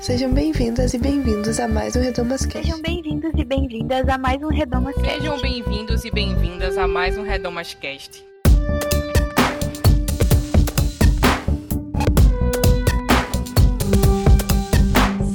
Sejam bem-vindas e bem-vindos a mais um Redomas Cast. Sejam bem-vindos e bem-vindas a mais um Redomas Cast. Sejam bem-vindos e bem-vindas a mais um Redomas Cast.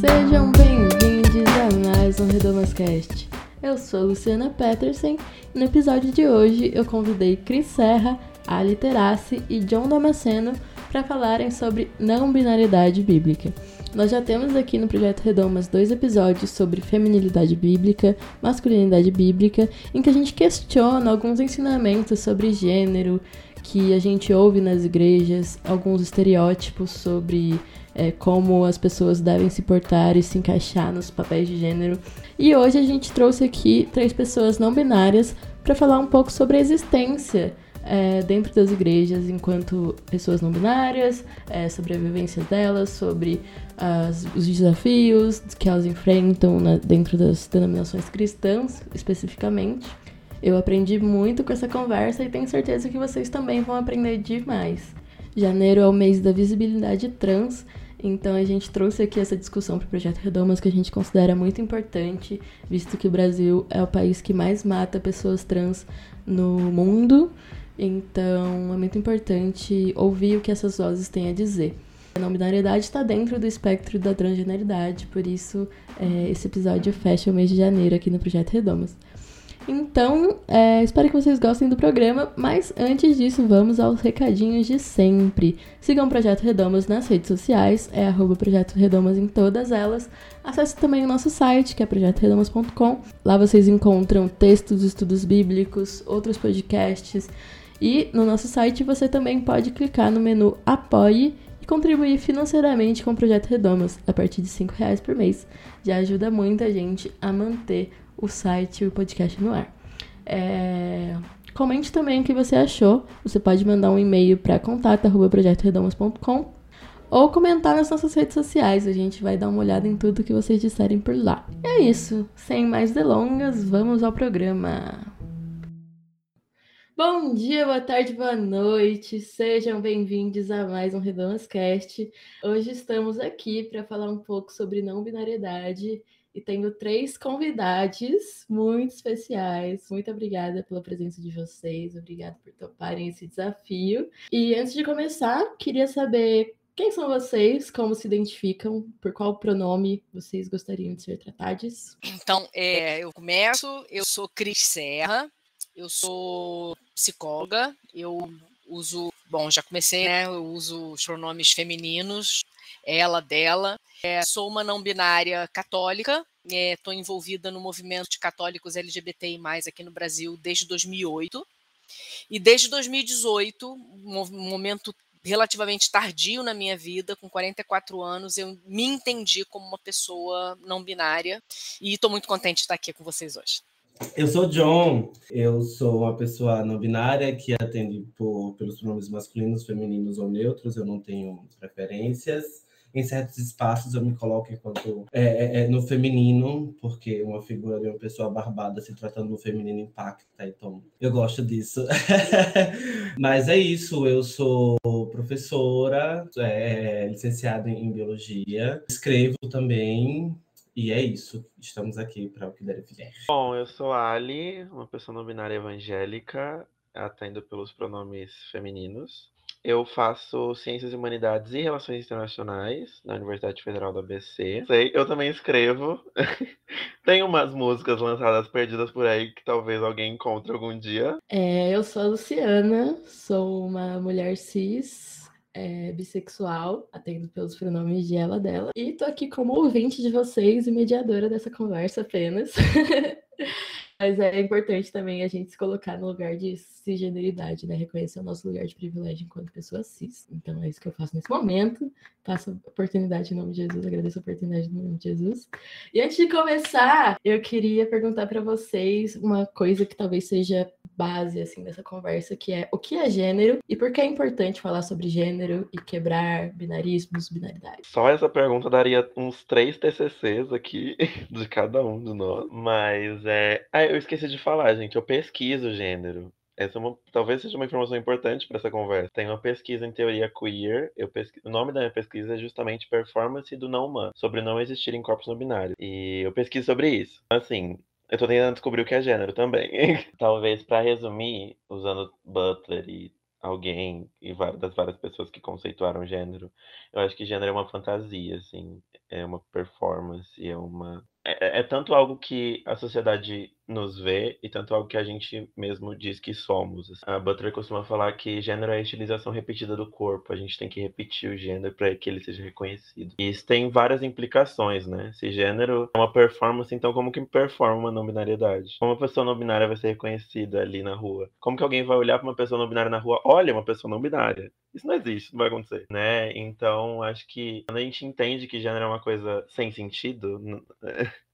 Sejam bem-vindos a mais um Redomas Cast. Eu sou Luciana Peterson e no episódio de hoje eu convidei Cris Serra, Ali Terassi e John Damasceno para falarem sobre não binariedade bíblica. Nós já temos aqui no Projeto Redomas dois episódios sobre feminilidade bíblica, masculinidade bíblica, em que a gente questiona alguns ensinamentos sobre gênero que a gente ouve nas igrejas, alguns estereótipos sobre é, como as pessoas devem se portar e se encaixar nos papéis de gênero. E hoje a gente trouxe aqui três pessoas não binárias para falar um pouco sobre a existência é, dentro das igrejas enquanto pessoas não binárias, é, sobre a vivência delas, sobre as, os desafios que elas enfrentam dentro das denominações cristãs, especificamente. Eu aprendi muito com essa conversa e tenho certeza que vocês também vão aprender demais. Janeiro é o mês da visibilidade trans, então a gente trouxe aqui essa discussão para o Projeto Redomas que a gente considera muito importante, visto que o Brasil é o país que mais mata pessoas trans no mundo. Então é muito importante ouvir o que essas vozes têm a dizer. A não binariedade está dentro do espectro da transgeneridade, por isso é, esse episódio fecha o mês de janeiro aqui no Projeto Redomas. Então, é, espero que vocês gostem do programa, mas antes disso, vamos aos recadinhos de sempre. Sigam o Projeto Redomas nas redes sociais, é arroba Projeto Redomas em todas elas. Acesse também o nosso site, que é projetoredomas.com. Lá vocês encontram textos, estudos bíblicos, outros podcasts. E no nosso site você também pode clicar no menu Apoie e contribuir financeiramente com o Projeto Redomas a partir de R$ reais por mês. Já ajuda muita gente a manter o site e o podcast no ar. É... Comente também o que você achou. Você pode mandar um e-mail para contato@projetoredomas.com ou comentar nas nossas redes sociais. A gente vai dar uma olhada em tudo que vocês disserem por lá. É isso. Sem mais delongas, vamos ao programa. Bom dia, boa tarde, boa noite. Sejam bem-vindos a mais um Redomas Cast. Hoje estamos aqui para falar um pouco sobre não binariedade e tenho três convidados muito especiais. Muito obrigada pela presença de vocês, obrigada por toparem esse desafio. E antes de começar, queria saber quem são vocês, como se identificam, por qual pronome vocês gostariam de ser tratados? Então, é, eu começo, eu sou Cris Serra, eu sou psicóloga, eu uso, bom, já comecei, né? Eu uso os pronomes ela, dela. É, sou uma não binária católica, estou é, envolvida no movimento de católicos LGBTI+, aqui no Brasil desde 2008. E desde 2018, um momento relativamente tardio na minha vida, com 44 anos, eu me entendi como uma pessoa não binária e estou muito contente de estar aqui com vocês hoje. Eu sou John, eu sou uma pessoa não binária que atende por, pelos pronomes masculinos, femininos ou neutros, eu não tenho preferências. Em certos espaços eu me coloco enquanto é, é, é, no feminino, porque uma figura de uma pessoa barbada se tratando no feminino impacta, então eu gosto disso. Mas é isso, eu sou professora, é, licenciada em biologia, escrevo também, e é isso, estamos aqui para o que der vier. Bom, eu sou Ali, uma pessoa não binária evangélica, atendo pelos pronomes femininos. Eu faço Ciências e Humanidades e Relações Internacionais na Universidade Federal do ABC. Sei, eu também escrevo. Tem umas músicas lançadas perdidas por aí que talvez alguém encontre algum dia. É, eu sou a Luciana, sou uma mulher cis, é, bissexual, atendo pelos pronomes de ela, dela. E tô aqui como ouvinte de vocês e mediadora dessa conversa apenas. Mas é importante também a gente se colocar no lugar de cisgeneridade, né? Reconhecer o nosso lugar de privilégio enquanto pessoa cis. Então é isso que eu faço nesse momento. Passo a oportunidade em nome de Jesus, agradeço a oportunidade em nome de Jesus. E antes de começar, eu queria perguntar para vocês uma coisa que talvez seja base assim dessa conversa, que é o que é gênero e por que é importante falar sobre gênero e quebrar binarismos, binaridades. Só essa pergunta daria uns três TCCs aqui de cada um de nós, mas é, ah, eu esqueci de falar, gente, eu pesquiso gênero. Essa é uma, talvez seja uma informação importante para essa conversa. Tem uma pesquisa em teoria queer. Eu pesqui... O nome da minha pesquisa é justamente Performance do Não Humano, sobre não existirem corpos não binários. E eu pesquiso sobre isso. Assim, eu tô tentando descobrir o que é gênero também. Talvez para resumir, usando Butler e alguém e das várias pessoas que conceituaram gênero, eu acho que gênero é uma fantasia, assim, é uma performance, é uma é, é, tanto algo que a sociedade nos vê e tanto algo que a gente mesmo diz que somos. Assim. A Butler costuma falar que gênero é a estilização repetida do corpo. A gente tem que repetir o gênero para que ele seja reconhecido. E isso tem várias implicações, né? Se gênero é uma performance, então como que performa uma não binariedade? Como uma pessoa não binária vai ser reconhecida ali na rua? Como que alguém vai olhar para uma pessoa não binária na rua? Olha, uma pessoa não binária. Isso não existe, não vai acontecer, né? Então, acho que quando a gente entende que gênero é uma coisa sem sentido,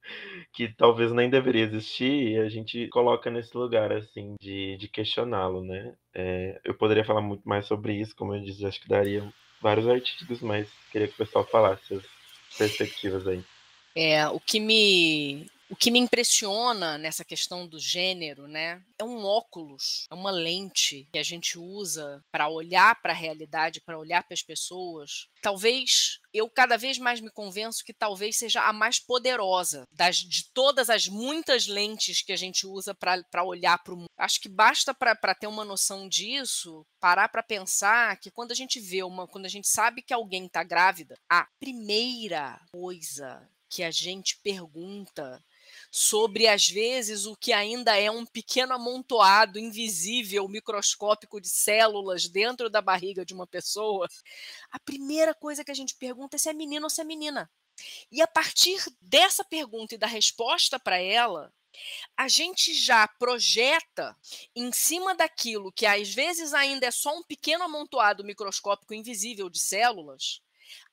que talvez nem deveria existir, a gente coloca nesse lugar, assim, de, de questioná-lo, né? É, eu poderia falar muito mais sobre isso, como eu disse, acho que daria vários artigos, mas queria que o pessoal falasse as perspectivas aí. É, o que me o que me impressiona nessa questão do gênero, né, é um óculos, é uma lente que a gente usa para olhar para a realidade, para olhar para as pessoas. Talvez eu cada vez mais me convenço que talvez seja a mais poderosa das, de todas as muitas lentes que a gente usa para olhar para o mundo. Acho que basta para ter uma noção disso, parar para pensar que quando a gente vê uma, quando a gente sabe que alguém está grávida, a primeira coisa que a gente pergunta sobre, às vezes, o que ainda é um pequeno amontoado invisível, microscópico de células dentro da barriga de uma pessoa, a primeira coisa que a gente pergunta é se é menino ou se é menina. E a partir dessa pergunta e da resposta para ela, a gente já projeta em cima daquilo que às vezes ainda é só um pequeno amontoado microscópico invisível de células,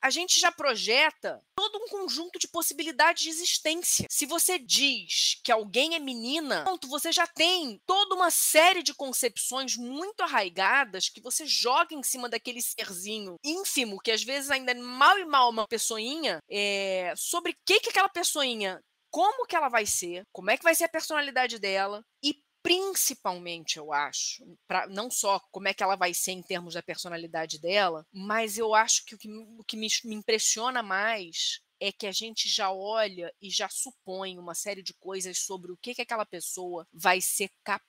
a gente já projeta todo um conjunto de possibilidades de existência. Se você diz que alguém é menina, pronto, você já tem toda uma série de concepções muito arraigadas que você joga em cima daquele serzinho ínfimo, que às vezes ainda é mal e mal uma pessoinha, é, sobre o que, que aquela pessoinha como que ela vai ser, como é que vai ser a personalidade dela e principalmente, eu acho, pra, não só como é que ela vai ser em termos da personalidade dela, mas eu acho que o que, o que me, me impressiona mais é que a gente já olha e já supõe uma série de coisas sobre o que, que aquela pessoa vai ser capaz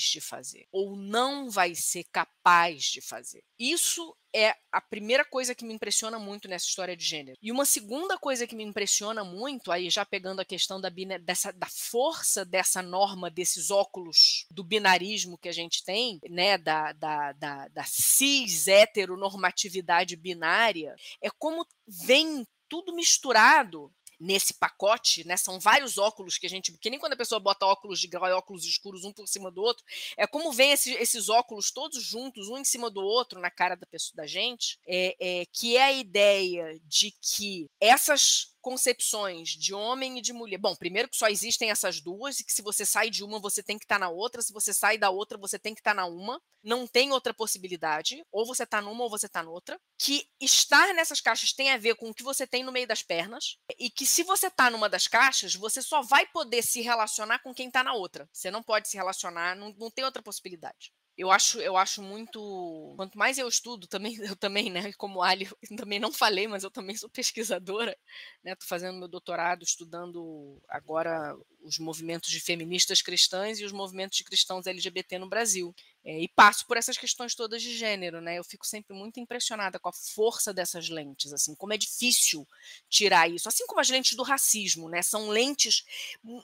de fazer ou não vai ser capaz de fazer. Isso é a primeira coisa que me impressiona muito nessa história de gênero. E uma segunda coisa que me impressiona muito, aí já pegando a questão da, dessa, da força dessa norma, desses óculos do binarismo que a gente tem, né, da, da, da, da cis heteronormatividade binária, é como vem tudo misturado nesse pacote, né? São vários óculos que a gente. Que nem quando a pessoa bota óculos de grau e óculos escuros um por cima do outro. É como vem esse, esses óculos todos juntos, um em cima do outro, na cara da pessoa da gente. É, é, que é a ideia de que essas concepções de homem e de mulher. Bom, primeiro que só existem essas duas e que se você sai de uma, você tem que estar tá na outra, se você sai da outra, você tem que estar tá na uma. Não tem outra possibilidade, ou você está numa ou você está noutra. Que estar nessas caixas tem a ver com o que você tem no meio das pernas e que se você está numa das caixas, você só vai poder se relacionar com quem está na outra. Você não pode se relacionar, não, não tem outra possibilidade eu acho, eu acho muito. Quanto mais eu estudo, também, eu também, né? Como Ali, também não falei, mas eu também sou pesquisadora, né? Estou fazendo meu doutorado, estudando agora os movimentos de feministas cristãs e os movimentos de cristãos LGBT no Brasil. É, e passo por essas questões todas de gênero, né? Eu fico sempre muito impressionada com a força dessas lentes, assim, como é difícil tirar isso. Assim como as lentes do racismo, né? São lentes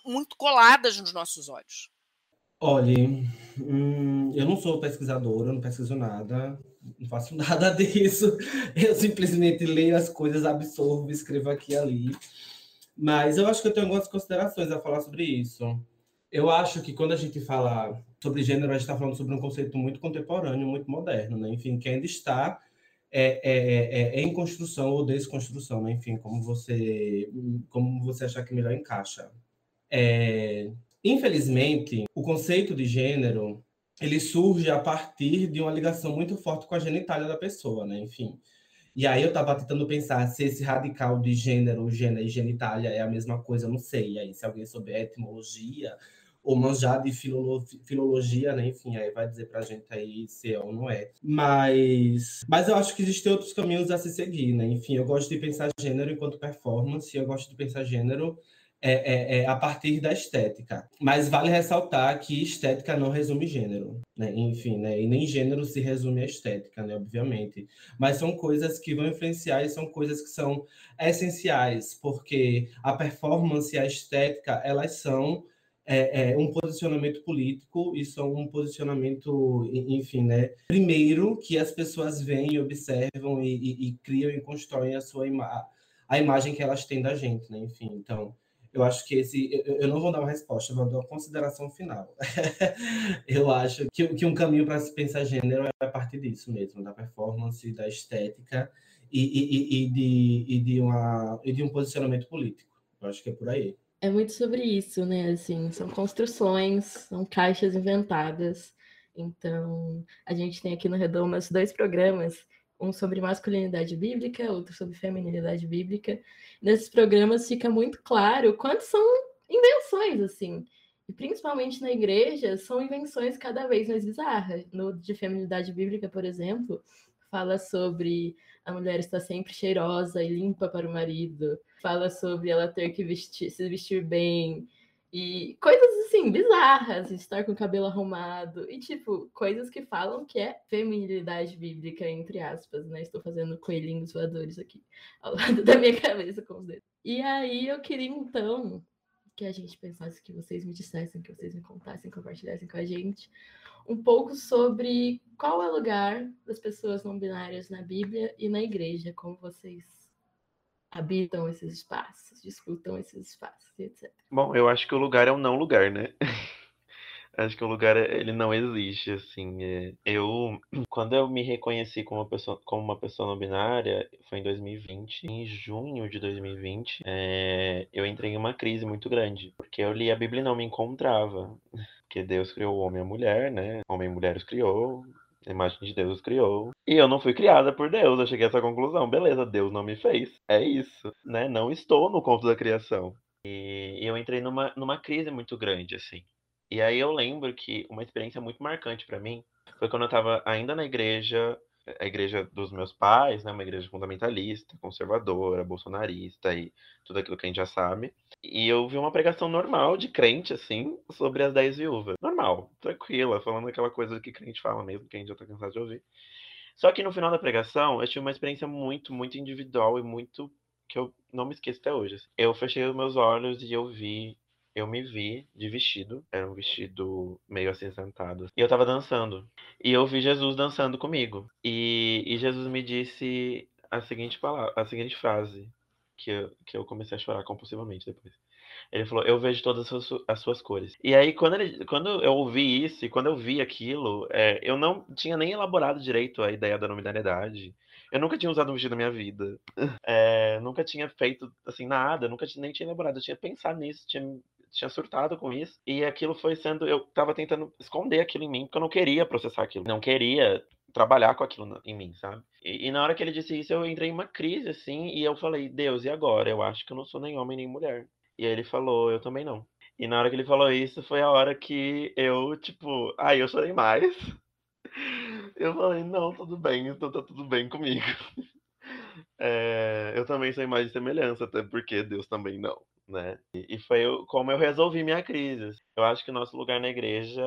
muito coladas nos nossos olhos. Olha, hum, eu não sou pesquisadora, não pesquiso nada, não faço nada disso. Eu simplesmente leio as coisas, absorvo, escrevo aqui e ali. Mas eu acho que eu tenho algumas considerações a falar sobre isso. Eu acho que quando a gente fala sobre gênero, a gente está falando sobre um conceito muito contemporâneo, muito moderno, né? Enfim, que ainda está é, é, é, é em construção ou desconstrução, né? Enfim, como você, como você achar que melhor encaixa. É, Infelizmente, o conceito de gênero ele surge a partir de uma ligação muito forte com a genitália da pessoa, né? Enfim. E aí eu estava tentando pensar se esse radical de gênero, gênero e genitália é a mesma coisa, não sei. E aí, se alguém souber etimologia ou manjar de filolo, filologia, né? Enfim, aí vai dizer para a gente aí se é ou não é. Mas, mas eu acho que existem outros caminhos a se seguir, né? Enfim, eu gosto de pensar gênero enquanto performance, eu gosto de pensar gênero é, é, é, a partir da estética. Mas vale ressaltar que estética não resume gênero, né? Enfim, né? E nem gênero se resume a estética, né? Obviamente. Mas são coisas que vão influenciar e são coisas que são essenciais, porque a performance e a estética, elas são é, é, um posicionamento político e são um posicionamento, enfim, né? Primeiro, que as pessoas veem, observam e, e, e criam e constroem a sua ima a imagem que elas têm da gente, né? Enfim, então eu acho que esse. Eu, eu, não vou dar uma resposta, eu vou dar uma consideração final. eu acho que, que um caminho para se pensar gênero é a partir disso mesmo, da performance, da estética e, e, e, de, e, de, uma, e de um posicionamento político. Eu acho que é por aí. É muito sobre isso, né? Assim, são construções, são caixas inventadas. Então, a gente tem aqui no Redomas dois programas um sobre masculinidade bíblica, outro sobre feminilidade bíblica. Nesses programas fica muito claro quantas são invenções, assim. E principalmente na igreja, são invenções cada vez mais bizarras. No de feminilidade bíblica, por exemplo, fala sobre a mulher estar sempre cheirosa e limpa para o marido. Fala sobre ela ter que vestir, se vestir bem, e coisas assim, bizarras, estar com o cabelo arrumado. E, tipo, coisas que falam que é feminilidade bíblica, entre aspas, né? Estou fazendo coelhinhos voadores aqui ao lado da minha cabeça com os dedos. E aí eu queria, então, que a gente pensasse, que vocês me dissessem, que vocês me contassem, compartilhassem com a gente um pouco sobre qual é o lugar das pessoas não binárias na Bíblia e na igreja, como vocês habitam esses espaços, disputam esses espaços, etc. Bom, eu acho que o lugar é um não lugar, né? acho que o lugar ele não existe assim. É... Eu quando eu me reconheci como uma pessoa como uma pessoa não binária foi em 2020, em junho de 2020, é... eu entrei em uma crise muito grande porque eu li a Bíblia e não me encontrava. Porque Deus criou o homem e a mulher, né? Homem e mulher os criou, a imagem de Deus criou. E eu não fui criada por Deus. Eu cheguei a essa conclusão. Beleza, Deus não me fez. É isso, né? Não estou no conto da criação. E eu entrei numa, numa crise muito grande, assim. E aí eu lembro que uma experiência muito marcante para mim foi quando eu estava ainda na igreja, a igreja dos meus pais, né, uma igreja fundamentalista, conservadora, bolsonarista e tudo aquilo que a gente já sabe. E eu vi uma pregação normal de crente, assim, sobre as dez viúvas. Normal, tranquila, falando aquela coisa que crente fala mesmo, que a gente já tá cansado de ouvir. Só que no final da pregação, eu tive uma experiência muito, muito individual e muito que eu não me esqueço até hoje. Assim. Eu fechei os meus olhos e eu vi eu me vi de vestido, era um vestido meio acinzentado, e eu tava dançando. E eu vi Jesus dançando comigo. E, e Jesus me disse a seguinte palavra, a seguinte frase, que eu, que eu comecei a chorar compulsivamente depois. Ele falou: Eu vejo todas as suas, as suas cores. E aí, quando, ele, quando eu ouvi isso e quando eu vi aquilo, é, eu não tinha nem elaborado direito a ideia da nominalidade. Eu nunca tinha usado um vestido na minha vida. É, nunca tinha feito assim nada, nunca nem tinha elaborado. Eu tinha pensado nisso, tinha tinha surtado com isso. E aquilo foi sendo. Eu tava tentando esconder aquilo em mim, porque eu não queria processar aquilo. Não queria trabalhar com aquilo em mim, sabe? E, e, na hora que ele disse isso, eu entrei em uma crise, assim, e eu falei, Deus, e agora? Eu acho que eu não sou nem homem nem mulher. E aí ele falou, eu também não. E na hora que ele falou isso, foi a hora que eu, tipo, aí eu chorei mais. Eu falei, não, tudo bem, então tá tudo bem comigo. É, eu também sou imagem e semelhança, até porque Deus também não né? E, foi como eu resolvi minha crise. Eu acho que o nosso lugar na igreja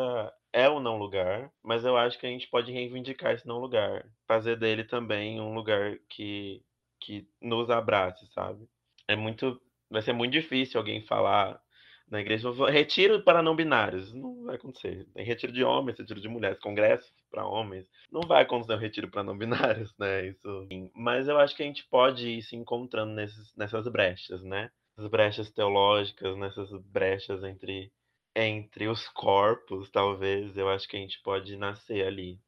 é o não lugar, mas eu acho que a gente pode reivindicar esse não lugar, fazer dele também um lugar que que nos abrace, sabe? É muito, vai ser muito difícil alguém falar na igreja, retiro para não binários. Não vai acontecer. Tem retiro de homens, retiro de mulheres, congresso para homens. Não vai acontecer um retiro para não binários, né? Isso. Mas eu acho que a gente pode ir se encontrando nesses, nessas brechas, né? Nessas brechas teológicas, nessas brechas entre, entre os corpos, talvez, eu acho que a gente pode nascer ali.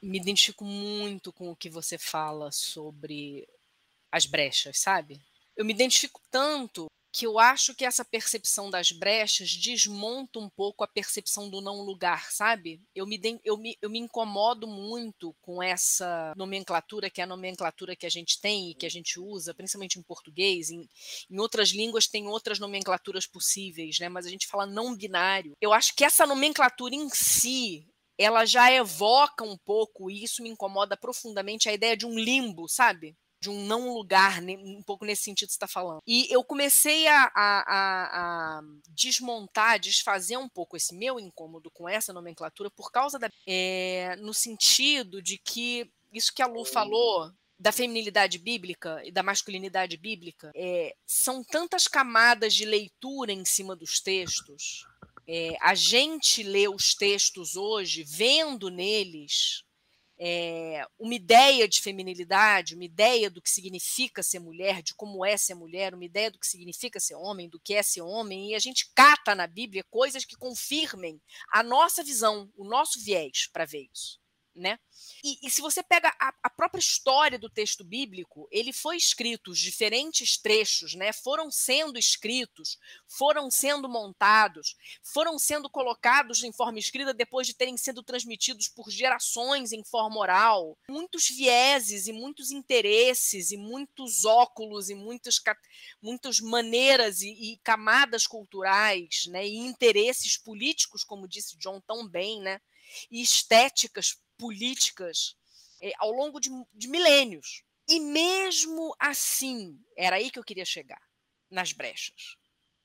Me identifico muito com o que você fala sobre as brechas, sabe? Eu me identifico tanto que eu acho que essa percepção das brechas desmonta um pouco a percepção do não lugar, sabe? Eu me, eu me, eu me incomodo muito com essa nomenclatura, que é a nomenclatura que a gente tem e que a gente usa, principalmente em português. Em, em outras línguas tem outras nomenclaturas possíveis, né? Mas a gente fala não binário. Eu acho que essa nomenclatura em si ela já evoca um pouco, e isso me incomoda profundamente, a ideia de um limbo, sabe? De um não lugar, um pouco nesse sentido que você está falando. E eu comecei a, a, a, desmontar, desfazer um pouco esse meu incômodo com essa nomenclatura por causa da. É, no sentido de que isso que a Lu falou da feminilidade bíblica e da masculinidade bíblica é, são tantas camadas de leitura em cima dos textos. É, a gente lê os textos hoje vendo neles é, uma ideia de feminilidade, uma ideia do que significa ser mulher, de como é ser mulher, uma ideia do que significa ser homem, do que é ser homem, e a gente cata na Bíblia coisas que confirmem a nossa visão, o nosso viés para ver isso né? E, e, se você pega a, a, própria história do texto bíblico, ele foi escrito, os diferentes trechos, né? Foram sendo escritos, foram sendo montados, foram sendo colocados em forma escrita depois de terem sido transmitidos por gerações em forma oral. Muitos vieses e muitos interesses e muitos óculos e muitas, muitas maneiras e, e camadas culturais, né? E interesses políticos, como disse John tão bem, né? E estéticas políticas é, ao longo de, de milênios. E mesmo assim, era aí que eu queria chegar, nas brechas.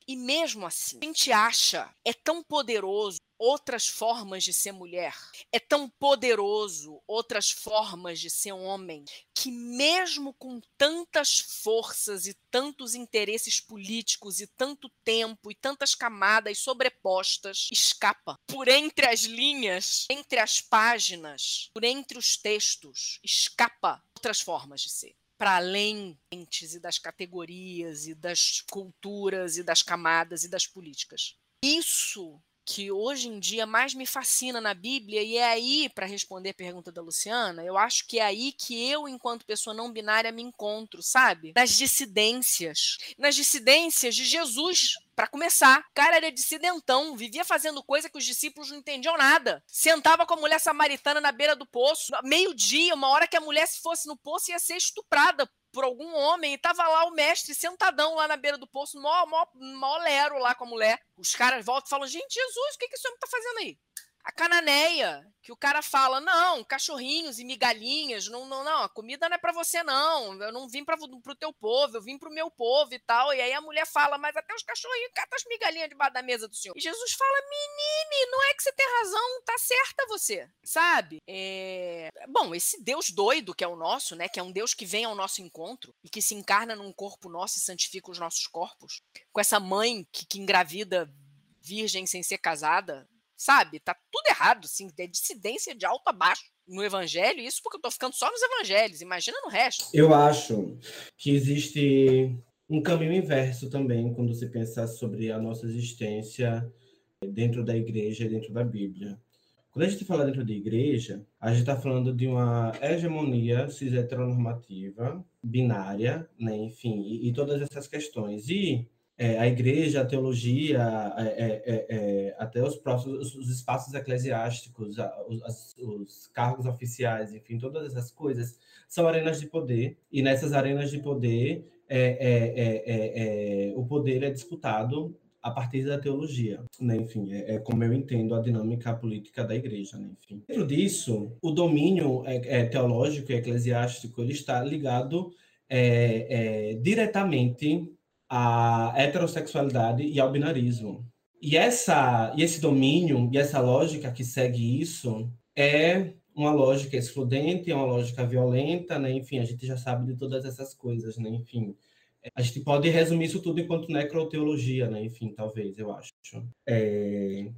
E mesmo assim, a gente acha é tão poderoso outras formas de ser mulher, é tão poderoso outras formas de ser homem, que mesmo com tantas forças e tantos interesses políticos e tanto tempo e tantas camadas sobrepostas, escapa. Por entre as linhas, entre as páginas, por entre os textos, escapa outras formas de ser. Para além e das categorias e das culturas e das camadas e das políticas. Isso que hoje em dia mais me fascina na Bíblia, e é aí, para responder a pergunta da Luciana, eu acho que é aí que eu, enquanto pessoa não binária, me encontro, sabe? Nas dissidências. Nas dissidências de Jesus, para começar. O cara era dissidentão, vivia fazendo coisa que os discípulos não entendiam nada. Sentava com a mulher samaritana na beira do poço, meio-dia, uma hora que a mulher se fosse no poço ia ser estuprada por algum homem e tava lá o mestre sentadão lá na beira do poço, mó, mó, mó lero lá com a mulher. Os caras voltam e falam: gente, Jesus, o que, que esse homem tá fazendo aí? A cananeia, que o cara fala, não, cachorrinhos e migalhinhas, não, não, não, a comida não é para você não, eu não vim para o teu povo, eu vim para o meu povo e tal. E aí a mulher fala, mas até os cachorrinhos catam as migalhinhas debaixo da mesa do senhor. E Jesus fala, menine, não é que você tem razão, tá certa você, sabe? É... Bom, esse Deus doido que é o nosso, né, que é um Deus que vem ao nosso encontro e que se encarna num corpo nosso e santifica os nossos corpos, com essa mãe que, que engravida virgem sem ser casada, sabe? Tá tudo errado, assim, é dissidência de alto a baixo no evangelho, isso porque eu tô ficando só nos evangelhos, imagina no resto. Eu acho que existe um caminho inverso também quando se pensa sobre a nossa existência dentro da igreja e dentro da Bíblia. Quando a gente fala dentro da igreja, a gente está falando de uma hegemonia cis heteronormativa, binária, né, enfim, e, e todas essas questões. E é, a igreja, a teologia, é, é, é, é até os próximos os espaços eclesiásticos, os, os, cargos oficiais, enfim, todas essas coisas são arenas de poder. E nessas arenas de poder, o poder é disputado a partir da teologia, né? Enfim, é, é, como eu entendo a dinâmica política da igreja, né? Enfim, dentro disso, o domínio é, é, teológico e eclesiástico ele está ligado diretamente à heterossexualidade e ao binarismo. E, essa, e esse domínio e essa lógica que segue isso é uma lógica excludente, é uma lógica violenta, né? Enfim, a gente já sabe de todas essas coisas, né? Enfim, a gente pode resumir isso tudo enquanto necroteologia, né? Enfim, talvez, eu acho. É...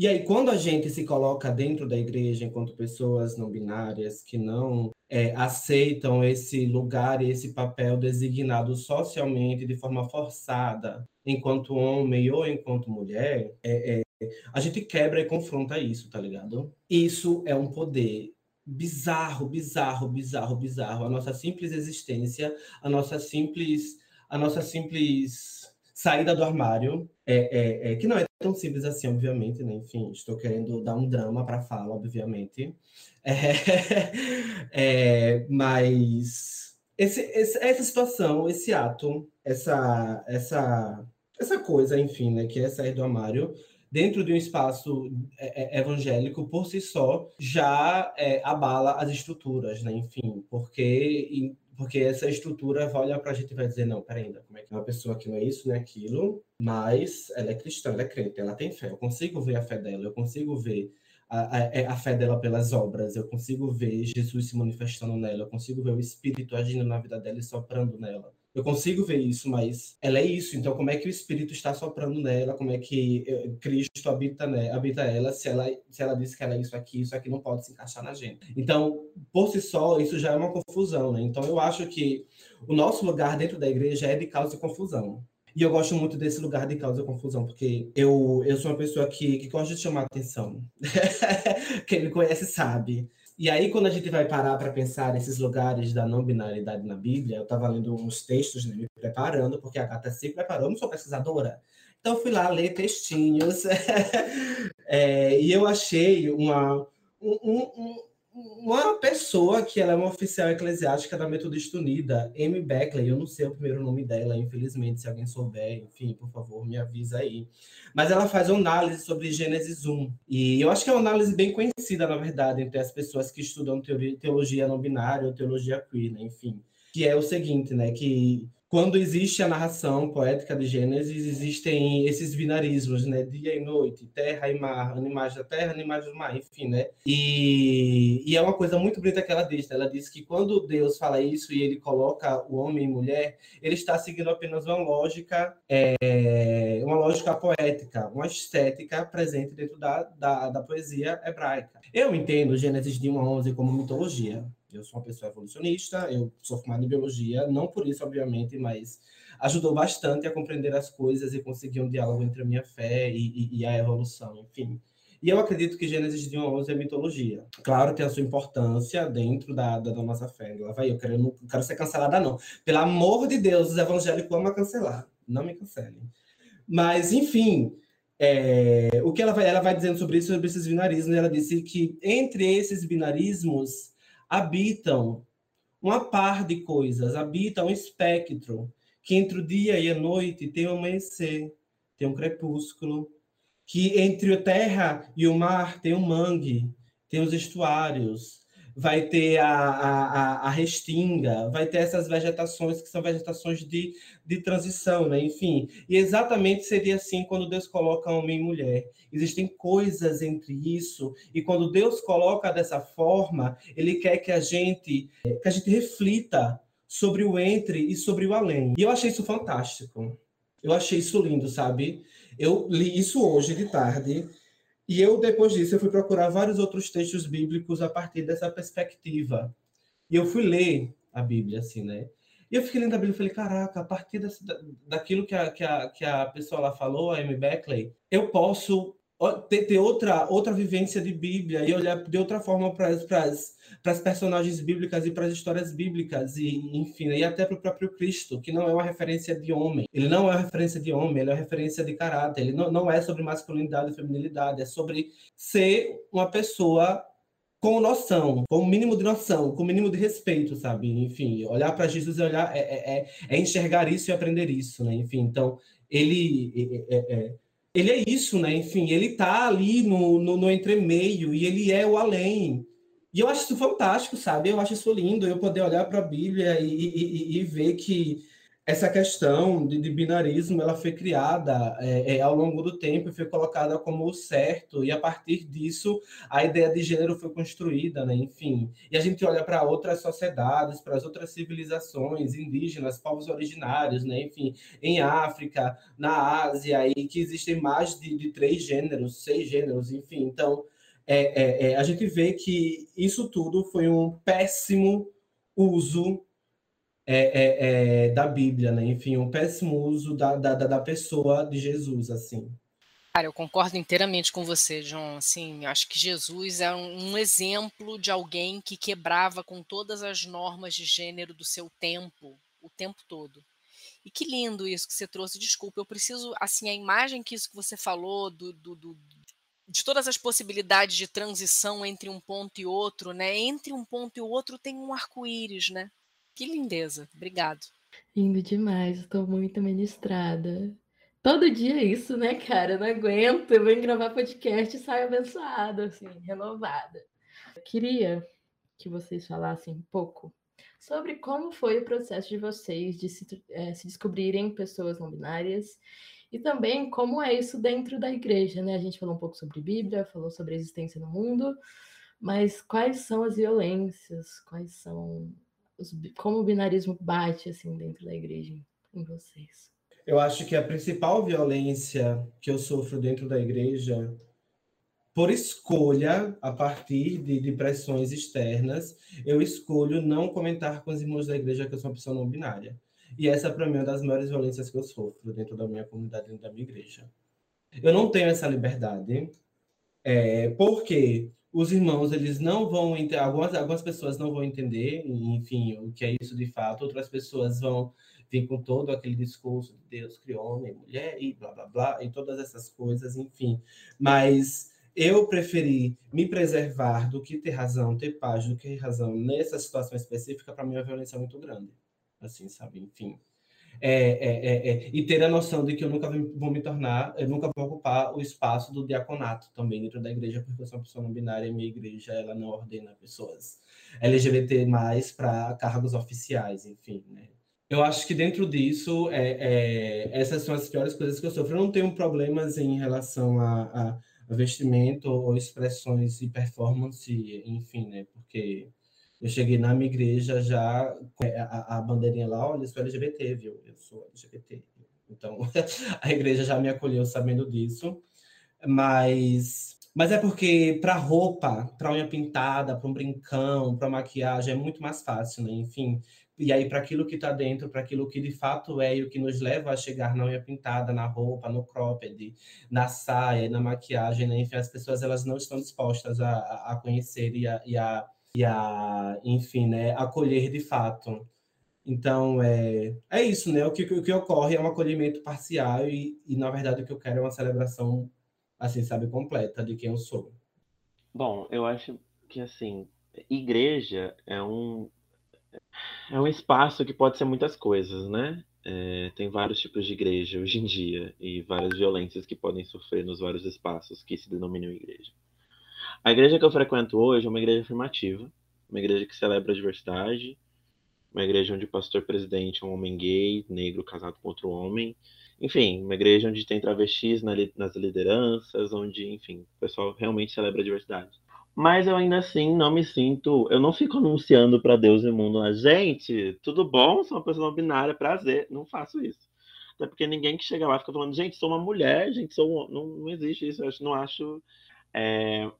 E aí, quando a gente se coloca dentro da igreja enquanto pessoas não binárias que não é, aceitam esse lugar e esse papel designado socialmente de forma forçada, enquanto homem ou enquanto mulher, é, é, a gente quebra e confronta isso, tá ligado? Isso é um poder bizarro, bizarro, bizarro, bizarro. A nossa simples existência, a nossa simples, a nossa simples saída do armário, é, é, é, que não é tão simples assim, obviamente, né? Enfim, estou querendo dar um drama para fala, obviamente. É, mas esse, esse, essa situação, esse ato, essa, essa, essa coisa, enfim, né, que é sair do armário, dentro de um espaço é, é, evangélico, por si só, já é, abala as estruturas, né? Enfim, porque, porque essa estrutura vai olhar para a gente e vai dizer, não, peraí, ainda, como é que é uma pessoa que não é isso, não é aquilo, mas ela é cristã, ela é crente, ela tem fé, eu consigo ver a fé dela, eu consigo ver a, a, é, a, fé dela pelas obras, eu consigo ver Jesus se manifestando nela, eu consigo ver o Espírito agindo na vida dela e soprando nela. Eu consigo ver isso, mas ela é isso. Então, como é que o Espírito está soprando nela? Como é que eh, Cristo habita, né, habita ela? Se ela se ela diz que ela é isso aqui, isso aqui não pode se encaixar na gente. Então, por si só, isso já é uma confusão, né? Então, eu acho que o nosso lugar dentro da igreja é de causa e confusão. E eu gosto muito desse lugar de causa e confusão, porque eu, eu sou uma pessoa que, que gosta de chamar atenção. Quem me conhece sabe. E aí, quando a gente vai parar para pensar nesses lugares da não binariedade na Bíblia, eu estava lendo uns textos, né, me preparando, porque a Gata se preparou, eu não sou pesquisadora. Então, fui lá ler textinhos. é, e eu achei uma, um, um, uma pessoa que ela é uma oficial eclesiástica da Metodista Unida, Amy Beckley, eu não sei o primeiro nome dela, infelizmente, se alguém souber, enfim, por favor, me avisa aí. Mas ela faz uma análise sobre Gênesis 1, e eu acho que é uma análise bem conhecida, na verdade, entre as pessoas que estudam teologia não binária ou teologia queer, né? enfim, que é o seguinte, né, que quando existe a narração poética de Gênesis, existem esses binarismos, né? Dia e noite, terra e mar, animais da terra, animais do mar, enfim, né? E, e é uma coisa muito bonita que ela diz, né? Ela diz que quando Deus fala isso e ele coloca o homem e mulher, ele está seguindo apenas uma lógica, é, uma lógica poética, uma estética presente dentro da, da, da poesia hebraica. Eu entendo Gênesis de 1 a 11 como mitologia, eu sou uma pessoa evolucionista, eu sou formado em biologia, não por isso, obviamente, mas ajudou bastante a compreender as coisas e conseguir um diálogo entre a minha fé e, e, e a evolução, enfim. E eu acredito que Gênesis de 1 a 11 é mitologia. Claro, tem a sua importância dentro da, da, da nossa fé. Ela vai, eu quero, não quero ser cancelada, não. Pelo amor de Deus, os evangélicos amam cancelar. Não me cancelem. Mas, enfim, é, o que ela vai, ela vai dizendo sobre isso, sobre esses binarismos, ela disse que entre esses binarismos habitam uma par de coisas, habitam um espectro, que entre o dia e a noite tem um amanhecer, tem um crepúsculo, que entre a terra e o mar tem um mangue, tem os estuários, vai ter a, a, a, restinga, vai ter essas vegetações que são vegetações de, de transição, né? Enfim, e exatamente seria assim quando Deus coloca homem e mulher. Existem coisas entre isso, e quando Deus coloca dessa forma, Ele quer que a gente, que a gente reflita sobre o entre e sobre o além. E eu achei isso fantástico. Eu achei isso lindo, sabe? Eu li isso hoje de tarde e eu, depois disso, eu fui procurar vários outros textos bíblicos a partir dessa perspectiva. E eu fui ler a Bíblia, assim, né? E eu fiquei lendo a Bíblia e falei, caraca, a partir desse, daquilo que a, que, a, que a pessoa lá falou, a Amy Beckley, eu posso ter, ter, outra, outra vivência de Bíblia e olhar de outra forma para as personagens bíblicas e para as histórias bíblicas, e enfim, e até para o próprio Cristo, que não é uma referência de homem. Ele não é uma referência de homem, ele é uma referência de caráter. Ele não, não é sobre masculinidade e feminilidade, é sobre ser uma pessoa com noção, com o mínimo de noção, com o mínimo de respeito, sabe? Enfim, olhar para Jesus e olhar é, é, é, é, enxergar isso e aprender isso, né? Enfim, então ele é, é, é ele é isso, né? Enfim, ele tá ali no, no, no entremeio e ele é o além. E eu acho isso fantástico, sabe? Eu acho isso lindo, eu poder olhar para a Bíblia e, e, e, ver que essa questão de, de binarismo ela foi criada é, é, ao longo do tempo e foi colocada como o certo, e a partir disso a ideia de gênero foi construída, né? enfim. E a gente olha para outras sociedades, para as outras civilizações indígenas, povos originários, né? enfim, em África, na Ásia, e que existem mais de, de três gêneros, seis gêneros, enfim. Então, é, é, é a gente vê que isso tudo foi um péssimo uso é, é, é, da Bíblia, né? Enfim, um péssimo uso da, da, da pessoa de Jesus, assim. Cara, eu concordo inteiramente com você, João. Assim, acho que Jesus é um, exemplo de alguém que quebrava com todas as normas de gênero do seu tempo, o tempo todo. E que lindo isso que você trouxe. Desculpa, eu preciso, assim, a imagem que isso que você falou do, do, do de todas as possibilidades de transição entre um ponto e outro, né? Entre um ponto e outro tem um arco-íris, né? Que lindeza. Obrigado. Lindo demais, estou muito ministrada. Todo dia é isso, né, cara? Eu não aguento. Eu venho gravar podcast e saio abençoada, assim, renovada. Eu queria que vocês falassem um pouco sobre como foi o processo de vocês de se, é, se descobrirem pessoas não binárias e também como é isso dentro da igreja, né? A gente falou um pouco sobre Bíblia, falou sobre a existência no mundo, mas quais são as violências, quais são os, como o binarismo bate assim dentro da igreja em vocês? Eu acho que a principal violência que eu sofro dentro da igreja, por escolha, a partir de, de pressões externas, eu escolho não comentar com os irmãos da igreja que eu sou uma pessoa não binária. E essa, para mim, é uma das maiores violências que eu sofro dentro da minha comunidade, dentro da minha igreja. Eu não tenho essa liberdade, é, porque os irmãos, eles não vão entender, algumas, algumas pessoas não vão entender, enfim, o que é isso de fato, outras pessoas vão vir com todo aquele discurso de Deus criou homem, mulher e blá, blá, blá, e todas essas coisas, enfim. Mas eu preferi me preservar do que ter razão, ter paz, do que ter razão nessa situação específica, para mim a violência é muito grande assim, sabe? Enfim. É, é, é, é, e ter a noção de que eu nunca vou me tornar, eu nunca vou ocupar o espaço do diaconato também dentro da igreja, porque eu sou uma pessoa não binária e minha igreja ela não ordena pessoas LGBT mais para cargos oficiais, enfim, né? Eu acho que dentro disso, é, é, essas são as piores coisas que eu sofro. Eu não tenho problemas em relação a, a, a vestimento ou expressões e performance, enfim, né? Porque eu cheguei na minha igreja já a, a bandeirinha lá, olha, sou LGBT, viu? Eu sou LGBT. Então, a igreja já me acolheu sabendo disso. Mas, mas é porque para roupa, para unha pintada, para um brincão, para maquiagem é muito mais fácil, né? Enfim, e aí para aquilo que está dentro, para aquilo que de fato é e o que nos leva a chegar na unha pintada, na roupa, no cropped, na saia, na maquiagem, né? Enfim, as pessoas elas não estão dispostas a, a conhecer e a, e a e a, enfim, né, acolher de fato. Então, é, é isso, né? O que, o que ocorre é um acolhimento parcial e, e, na verdade, o que eu quero é uma celebração, assim, sabe, completa de quem eu sou. Bom, eu acho que, assim, igreja é um, é um espaço que pode ser muitas coisas, né? É, tem vários tipos de igreja hoje em dia e várias violências que podem sofrer nos vários espaços que se denominam igreja. A igreja que eu frequento hoje é uma igreja afirmativa, uma igreja que celebra a diversidade, uma igreja onde o pastor presidente é um homem gay, negro, casado com outro homem. Enfim, uma igreja onde tem travestis nas lideranças, onde, enfim, o pessoal realmente celebra a diversidade. Mas eu ainda assim não me sinto, eu não fico anunciando para Deus e mundo, lá, gente, tudo bom, sou uma pessoa binária, prazer. Não faço isso. Até porque ninguém que chega lá fica falando, gente, sou uma mulher, gente, sou um... não, não existe isso. Eu não acho é,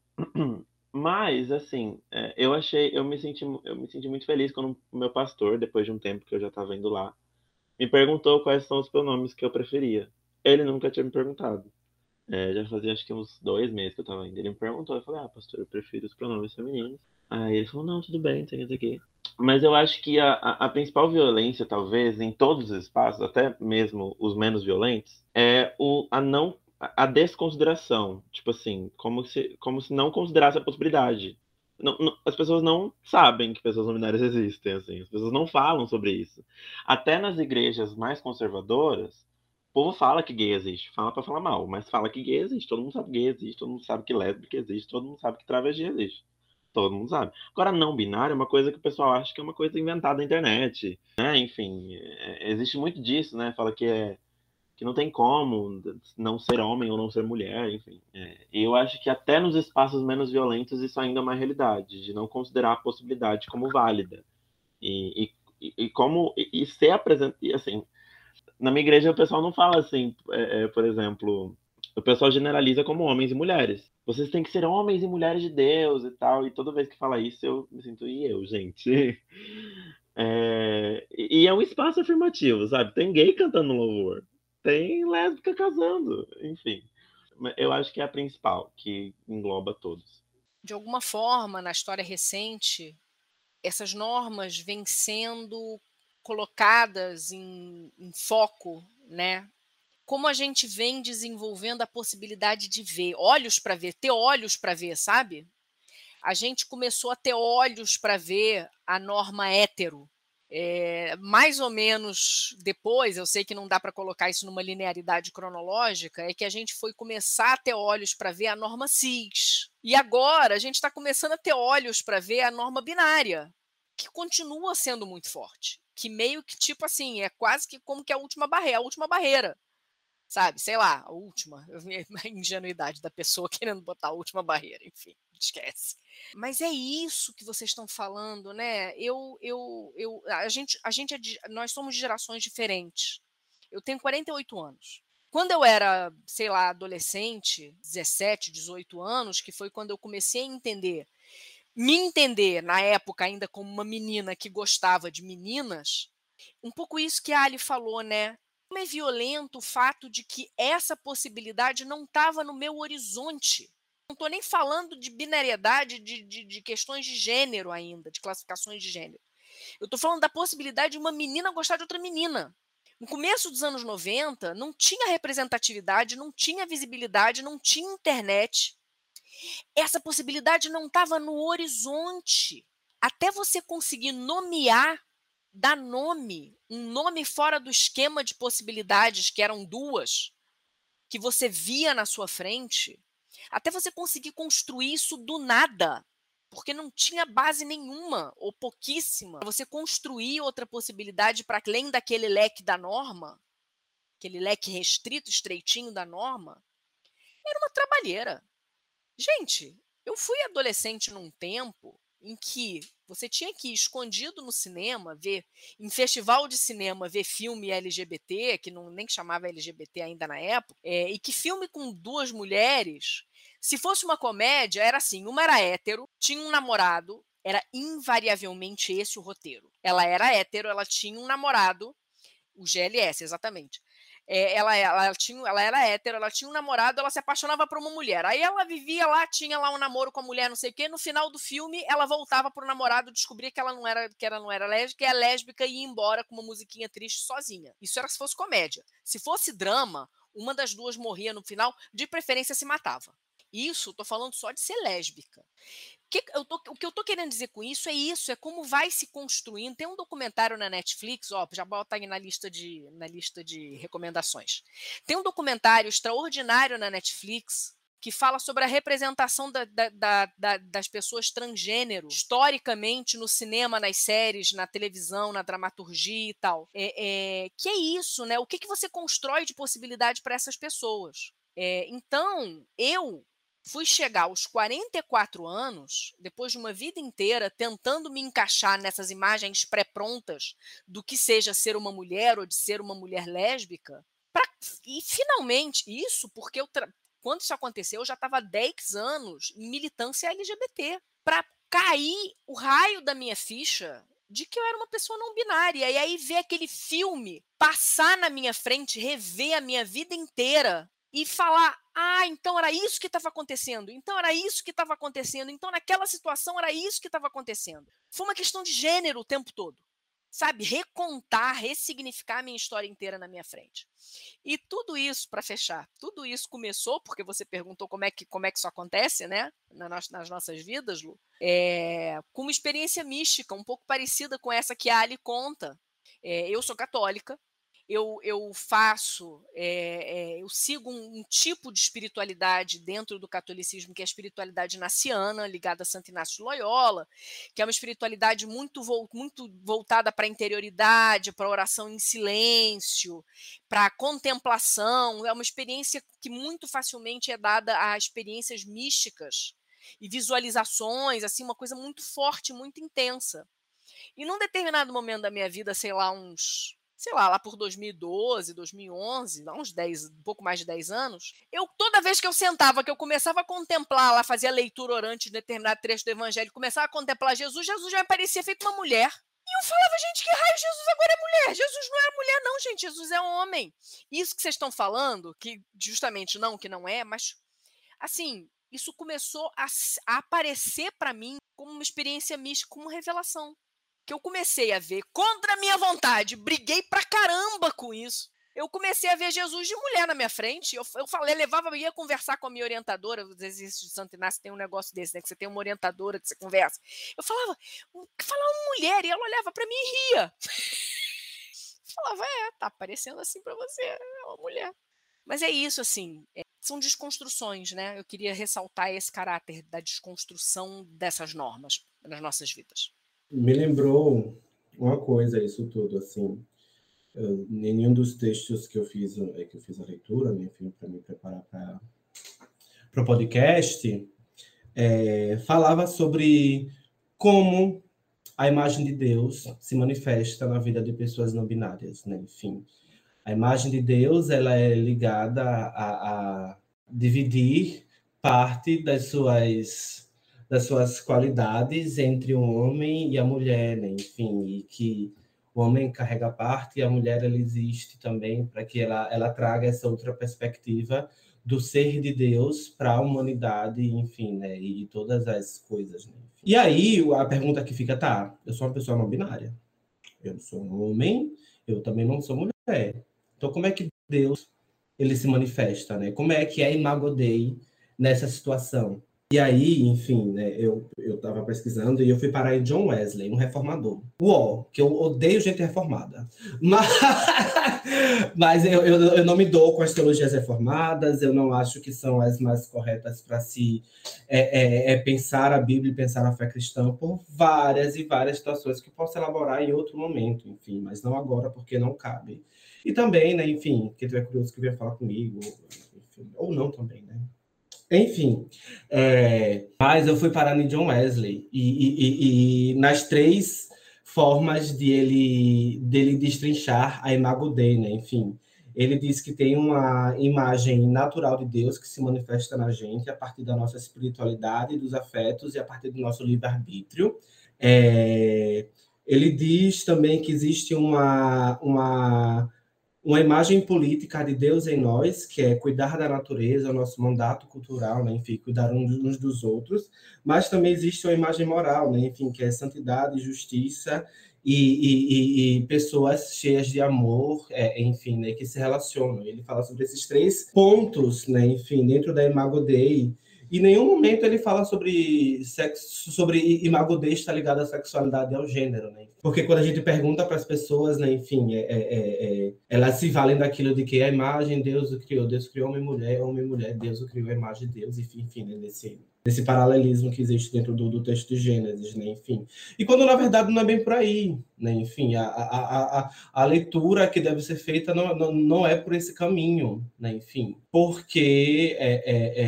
mas, assim, é, eu achei, eu me senti, eu me senti muito feliz quando o meu pastor, depois de um tempo que eu já estava indo lá, me perguntou quais são os pronomes que eu preferia. Ele nunca tinha me perguntado. É, já fazia acho que uns dois meses que eu estava indo. Ele me perguntou, eu falei, ah, pastor, eu prefiro os pronomes femininos. Aí ele falou, não, tudo bem, tem isso aqui. Mas eu acho que a, a, a, principal violência, talvez, em todos os espaços, até mesmo os menos violentos, é o, a não a desconsideração, tipo assim, como se, como se não considerasse a possibilidade. Não, não, as pessoas não sabem que pessoas não binárias existem, assim, as pessoas não falam sobre isso. Até nas igrejas mais conservadoras, o povo fala que gay existe, fala para falar mal, mas fala que gay existe, todo mundo sabe que gay existe, todo mundo sabe que lésbica existe, todo mundo sabe que travesti existe. Todo mundo sabe. Agora, não binário é uma coisa que o pessoal acha que é uma coisa inventada na internet, né? Enfim, é, existe muito disso, né? Fala que é que não tem como não ser homem ou não ser mulher, enfim. É, eu acho que até nos espaços menos violentos isso ainda é uma realidade, de não considerar a possibilidade como válida. E, e, e como e, e ser apresentado, assim, na minha igreja o pessoal não fala assim, é, é, por exemplo, o pessoal generaliza como homens e mulheres. Vocês têm que ser homens e mulheres de Deus e tal. E toda vez que fala isso, eu me sinto, e eu, gente? É, e é um espaço afirmativo, sabe? Tem gay cantando louvor tem lésbica casando, enfim. Eu acho que é a principal, que engloba todos. De alguma forma, na história recente, essas normas vêm sendo colocadas em, em foco, né? Como a gente vem desenvolvendo a possibilidade de ver, olhos para ver, ter olhos para ver, sabe? A gente começou a ter olhos para ver a norma hétero, é, mais ou menos depois, eu sei que não dá para colocar isso numa linearidade cronológica, é que a gente foi começar a ter olhos para ver a norma cis. E agora a gente está começando a ter olhos para ver a norma binária, que continua sendo muito forte. Que meio que, tipo assim, é quase que como que a última barreira, a última barreira. Sabe, sei lá, a última. A ingenuidade da pessoa querendo botar a última barreira, enfim esquece. Mas é isso que vocês estão falando, né? Eu, eu, eu, a gente, a gente é nós somos de gerações diferentes. Eu tenho 48 anos. Quando eu era, sei lá, adolescente, 17, 18 anos, que foi quando eu comecei a entender, me entender na época ainda como uma menina que gostava de meninas, um pouco isso que a Ali falou, né? Como é violento o fato de que essa possibilidade não estava no meu horizonte não estou nem falando de binariedade, de, de, de, questões de gênero ainda, de classificações de gênero. Eu estou falando da possibilidade de uma menina gostar de outra menina. No começo dos anos 90, não tinha representatividade, não tinha visibilidade, não tinha internet. Essa possibilidade não estava no horizonte. Até você conseguir nomear, dar nome, um nome fora do esquema de possibilidades, que eram duas, que você via na sua frente, até você conseguir construir isso do nada, porque não tinha base nenhuma ou pouquíssima. Você construir outra possibilidade para além daquele leque da norma, aquele leque restrito, estreitinho da norma, era uma trabalheira. Gente, eu fui adolescente num tempo em que você tinha que ir escondido no cinema, ver em festival de cinema, ver filme LGBT, que não nem chamava LGBT ainda na época, é, e que filme com duas mulheres se fosse uma comédia, era assim: uma era hétero, tinha um namorado, era invariavelmente esse o roteiro. Ela era hétero, ela tinha um namorado, o GLS, exatamente. É, ela, ela, tinha, ela era hétero, ela tinha um namorado, ela se apaixonava por uma mulher. Aí ela vivia lá, tinha lá um namoro com a mulher, não sei o quê. No final do filme, ela voltava pro namorado, descobria que ela não era, que ela não era lésbica, e é lésbica e ia embora com uma musiquinha triste sozinha. Isso era se fosse comédia. Se fosse drama, uma das duas morria no final, de preferência se matava. Isso, estou falando só de ser lésbica. Que tô, o que eu estou querendo dizer com isso é isso, é como vai se construindo. Tem um documentário na Netflix, ó, já bota aí na lista de, na lista de recomendações. Tem um documentário extraordinário na Netflix que fala sobre a representação da, da, da, das pessoas transgênero historicamente no cinema, nas séries, na televisão, na dramaturgia e tal. É, é, que é isso, né? O que, que você constrói de possibilidade para essas pessoas? É, então, eu fui chegar aos 44 anos, depois de uma vida inteira tentando me encaixar nessas imagens pré-prontas do que seja ser uma mulher ou de ser uma mulher lésbica, pra, e finalmente, isso porque eu quando isso aconteceu, eu já estava 10 anos em militância LGBT, para cair o raio da minha ficha de que eu era uma pessoa não binária. E aí ver aquele filme passar na minha frente, rever a minha vida inteira e falar: ah, então era isso que estava acontecendo, então era isso que estava acontecendo, então naquela situação era isso que estava acontecendo. Foi uma questão de gênero o tempo todo. Sabe, recontar, ressignificar a minha história inteira na minha frente. E tudo isso, para fechar, tudo isso começou, porque você perguntou como é que, como é que isso acontece, né, nas, nossas vidas, Lu, é, com uma experiência mística, um pouco parecida com essa que a Ali conta. É, eu sou católica, eu, eu faço, é, é, eu sigo um, um, tipo de espiritualidade dentro do catolicismo, que é a espiritualidade naciana, ligada a Santo Inácio de Loyola, que é uma espiritualidade muito, muito voltada para a interioridade, para a oração em silêncio, para a contemplação. É uma experiência que muito facilmente é dada a experiências místicas e visualizações, assim, uma coisa muito forte, muito intensa. E num determinado momento da minha vida, sei lá, uns sei lá, lá por 2012, 2011, há uns 10, um pouco mais de 10 anos, eu toda vez que eu sentava, que eu começava a contemplar, lá fazia leitura orante de determinado trecho do evangelho, começava a contemplar Jesus, Jesus já me parecia feito uma mulher. E eu falava, gente, que raio Jesus agora é mulher? Jesus não é mulher, não, gente, Jesus é homem. Isso que vocês estão falando, que justamente não, que não é, mas assim, isso começou a, a aparecer para mim como uma experiência mística, como uma revelação que eu comecei a ver contra a minha vontade, briguei pra caramba com isso. Eu comecei a ver Jesus de mulher na minha frente. Eu, eu falei, levava, ia conversar com a minha orientadora. Os exercícios de Santo Inácio tem um negócio desse, né? Que você tem uma orientadora que você conversa. Eu falava, falava mulher, e ela olhava para mim e ria. falava, é, tá parecendo assim para você, é uma mulher. Mas é isso, assim, é, são desconstruções, né? Eu queria ressaltar esse caráter da desconstrução dessas normas nas nossas vidas. Me lembrou uma coisa isso tudo, assim, eu, nenhum dos textos que eu fiz, é que eu fiz a leitura, né, enfim, para me preparar para o podcast, é, falava sobre como a imagem de Deus se manifesta na vida de pessoas não binárias, né? Enfim, a imagem de Deus ela é ligada a, a dividir parte das suas das suas qualidades entre o homem e a mulher, né? Enfim, e que o homem carrega parte e a mulher ela existe também para que ela ela traga essa outra perspectiva do ser de Deus para a humanidade, enfim, né? E todas as coisas. Né? E aí a pergunta que fica, tá? Eu sou uma pessoa não binária. Eu sou um homem, eu também não sou mulher. Então como é que Deus ele se manifesta, né? Como é que é Imago Dei nessa situação? E aí, enfim, né, eu estava pesquisando e eu fui parar em John Wesley, um reformador. Uó, que eu odeio gente reformada. Mas, mas eu, eu, eu, não me dou com as teologias reformadas, eu não acho que são as mais corretas para se é, é, é pensar a Bíblia e pensar a fé cristã por várias e várias situações que posso elaborar em outro momento, enfim, mas não agora, porque não cabe. E também, né, enfim, quem tiver curioso que venha falar comigo, enfim, ou não também, né? Enfim, é, mas eu fui parar em John Wesley e, e, e, nas três formas de ele dele destrinchar a imago Dei, né? Enfim, ele diz que tem uma imagem natural de Deus que se manifesta na gente a partir da nossa espiritualidade, dos afetos e a partir do nosso livre-arbítrio. É, ele diz também que existe uma, uma uma imagem política de Deus em nós, que é cuidar da natureza, o nosso mandato cultural, né? enfim, cuidar uns dos outros, mas também existe uma imagem moral, né? enfim, que é santidade, justiça e, e, e pessoas cheias de amor, é, enfim, né? que se relacionam. Ele fala sobre esses três pontos, né? enfim, dentro da Imago Dei, em nenhum momento ele fala sobre sexo, sobre imago está ligado à sexualidade e ao gênero, né? Porque quando a gente pergunta para as pessoas, né, enfim, é, é, é, é, elas se valem daquilo de que a imagem Deus o criou, Deus criou homem e mulher, homem e mulher, Deus o criou a imagem de Deus, enfim, enfim né, nesse, nesse paralelismo que existe dentro do, do, texto de Gênesis, né? enfim. E quando na verdade não é bem por aí, né? enfim, a, a, a, a leitura que deve ser feita não, não, não é por esse caminho, né? enfim, porque é, é,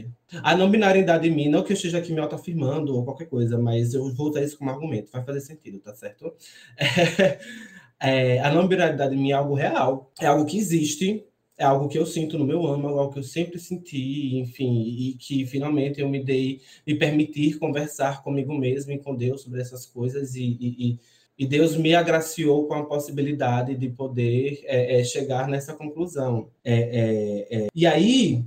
é... a não binariedade em mim, não que eu esteja aqui me autoafirmando ou qualquer coisa, mas eu vou usar isso como argumento, vai fazer sentido, tá certo? É, a não binariedade em mim é algo real, é algo que existe, é algo que eu sinto no meu âmago, algo que eu sempre senti, enfim, e que finalmente eu me dei, me permitir conversar comigo mesmo e com Deus sobre essas coisas, e, e, e Deus me agraciou com a possibilidade de poder é, é, chegar nessa conclusão. É, é, é. e aí,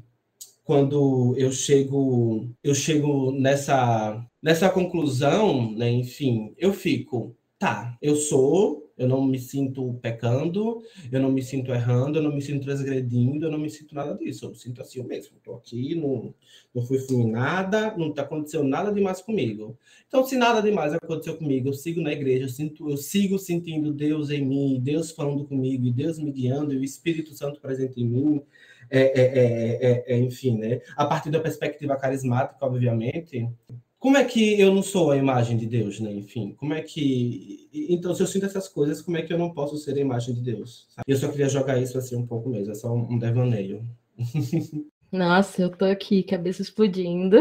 quando eu chego, eu chego nessa, nessa conclusão, né, enfim, eu fico, tá, eu sou eu não me sinto pecando, eu não me sinto errando, eu não me sinto transgredindo, eu não me sinto nada disso. Eu me sinto assim mesmo. Estou aqui, não, não fui fulminada, não está acontecendo nada demais comigo. Então, se nada demais aconteceu comigo, eu sigo na igreja, eu, sinto, eu sigo sentindo Deus em mim, Deus falando comigo, Deus me guiando, e o Espírito Santo presente em mim. É, é, é, é, enfim, né? A partir da perspectiva carismática, obviamente, como é que eu não sou a imagem de Deus, né? Enfim, como é que. Então, se eu sinto essas coisas, como é que eu não posso ser a imagem de Deus? Sabe? Eu só queria jogar isso assim um pouco mesmo, é só um devaneio. Nossa, eu tô aqui, cabeça explodindo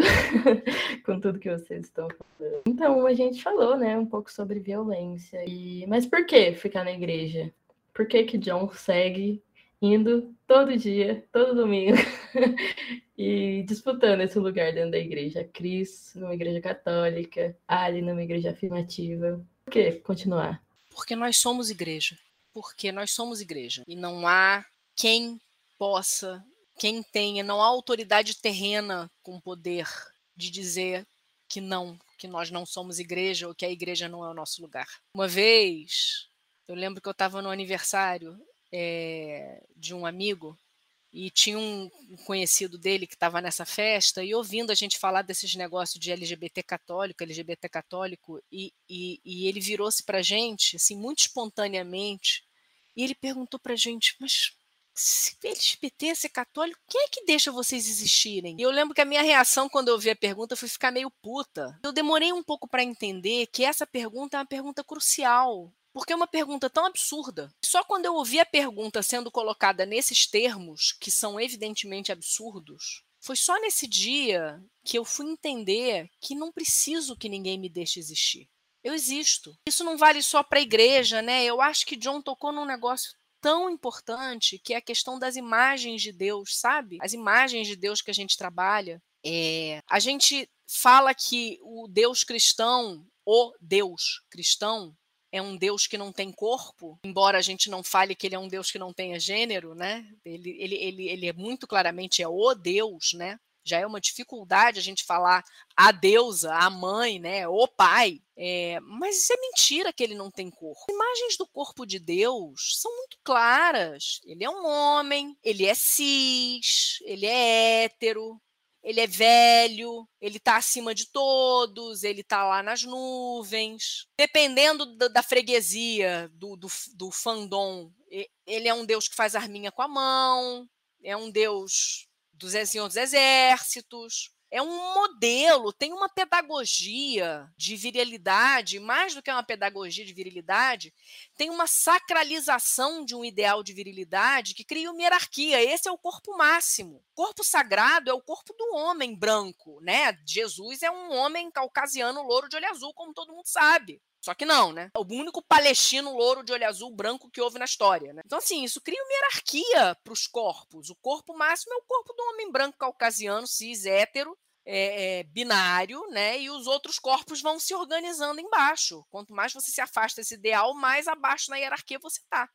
com tudo que vocês estão falando. Então, a gente falou, né, um pouco sobre violência. E... Mas por que ficar na igreja? Por que que John segue indo todo dia, todo domingo, e disputando esse lugar dentro da igreja. Cris numa igreja católica, Ali numa igreja afirmativa. Por que continuar? Porque nós somos igreja. Porque nós somos igreja. E não há quem possa, quem tenha, não há autoridade terrena com poder de dizer que não, que nós não somos igreja ou que a igreja não é o nosso lugar. Uma vez, eu lembro que eu estava no aniversário é, de um amigo e tinha um conhecido dele que estava nessa festa e ouvindo a gente falar desses negócios de LGBT católico, LGBT católico, e, e, e ele virou-se para a gente, assim, muito espontaneamente, e ele perguntou para a gente, mas se LGBT ser católico, quem é que deixa vocês existirem? E eu lembro que a minha reação quando eu ouvi a pergunta foi ficar meio puta. Eu demorei um pouco para entender que essa pergunta é uma pergunta crucial. Porque é uma pergunta tão absurda. Só quando eu ouvi a pergunta sendo colocada nesses termos, que são evidentemente absurdos, foi só nesse dia que eu fui entender que não preciso que ninguém me deixe existir. Eu existo. Isso não vale só para a igreja, né? Eu acho que John tocou num negócio tão importante que é a questão das imagens de Deus, sabe? As imagens de Deus que a gente trabalha. É, a gente fala que o Deus cristão, o Deus cristão, é um Deus que não tem corpo, embora a gente não fale que ele é um Deus que não tenha gênero, né? Ele, ele, ele, ele é muito claramente é o Deus, né? Já é uma dificuldade a gente falar a deusa, a mãe, né? O pai. É, mas isso é mentira que ele não tem corpo. As imagens do corpo de Deus são muito claras. Ele é um homem, ele é cis, ele é hétero, ele é velho, ele está acima de todos, ele está lá nas nuvens. Dependendo da, da freguesia, do, do, do fandom, ele é um deus que faz arminha com a mão, é um deus dos Senhor dos Exércitos é um modelo, tem uma pedagogia de virilidade, mais do que uma pedagogia de virilidade, tem uma sacralização de um ideal de virilidade que cria uma hierarquia. Esse é o corpo máximo. Corpo sagrado é o corpo do homem branco, né? Jesus é um homem caucasiano louro de olho azul, como todo mundo sabe. Só que não, né? O único palestino louro de olho azul branco que houve na história, né? Então, assim, isso cria uma hierarquia para os corpos. O corpo máximo é o corpo do homem branco caucasiano, cis, hétero, é, é, binário, né? E os outros corpos vão se organizando embaixo. Quanto mais você se afasta desse ideal, mais abaixo na hierarquia você está.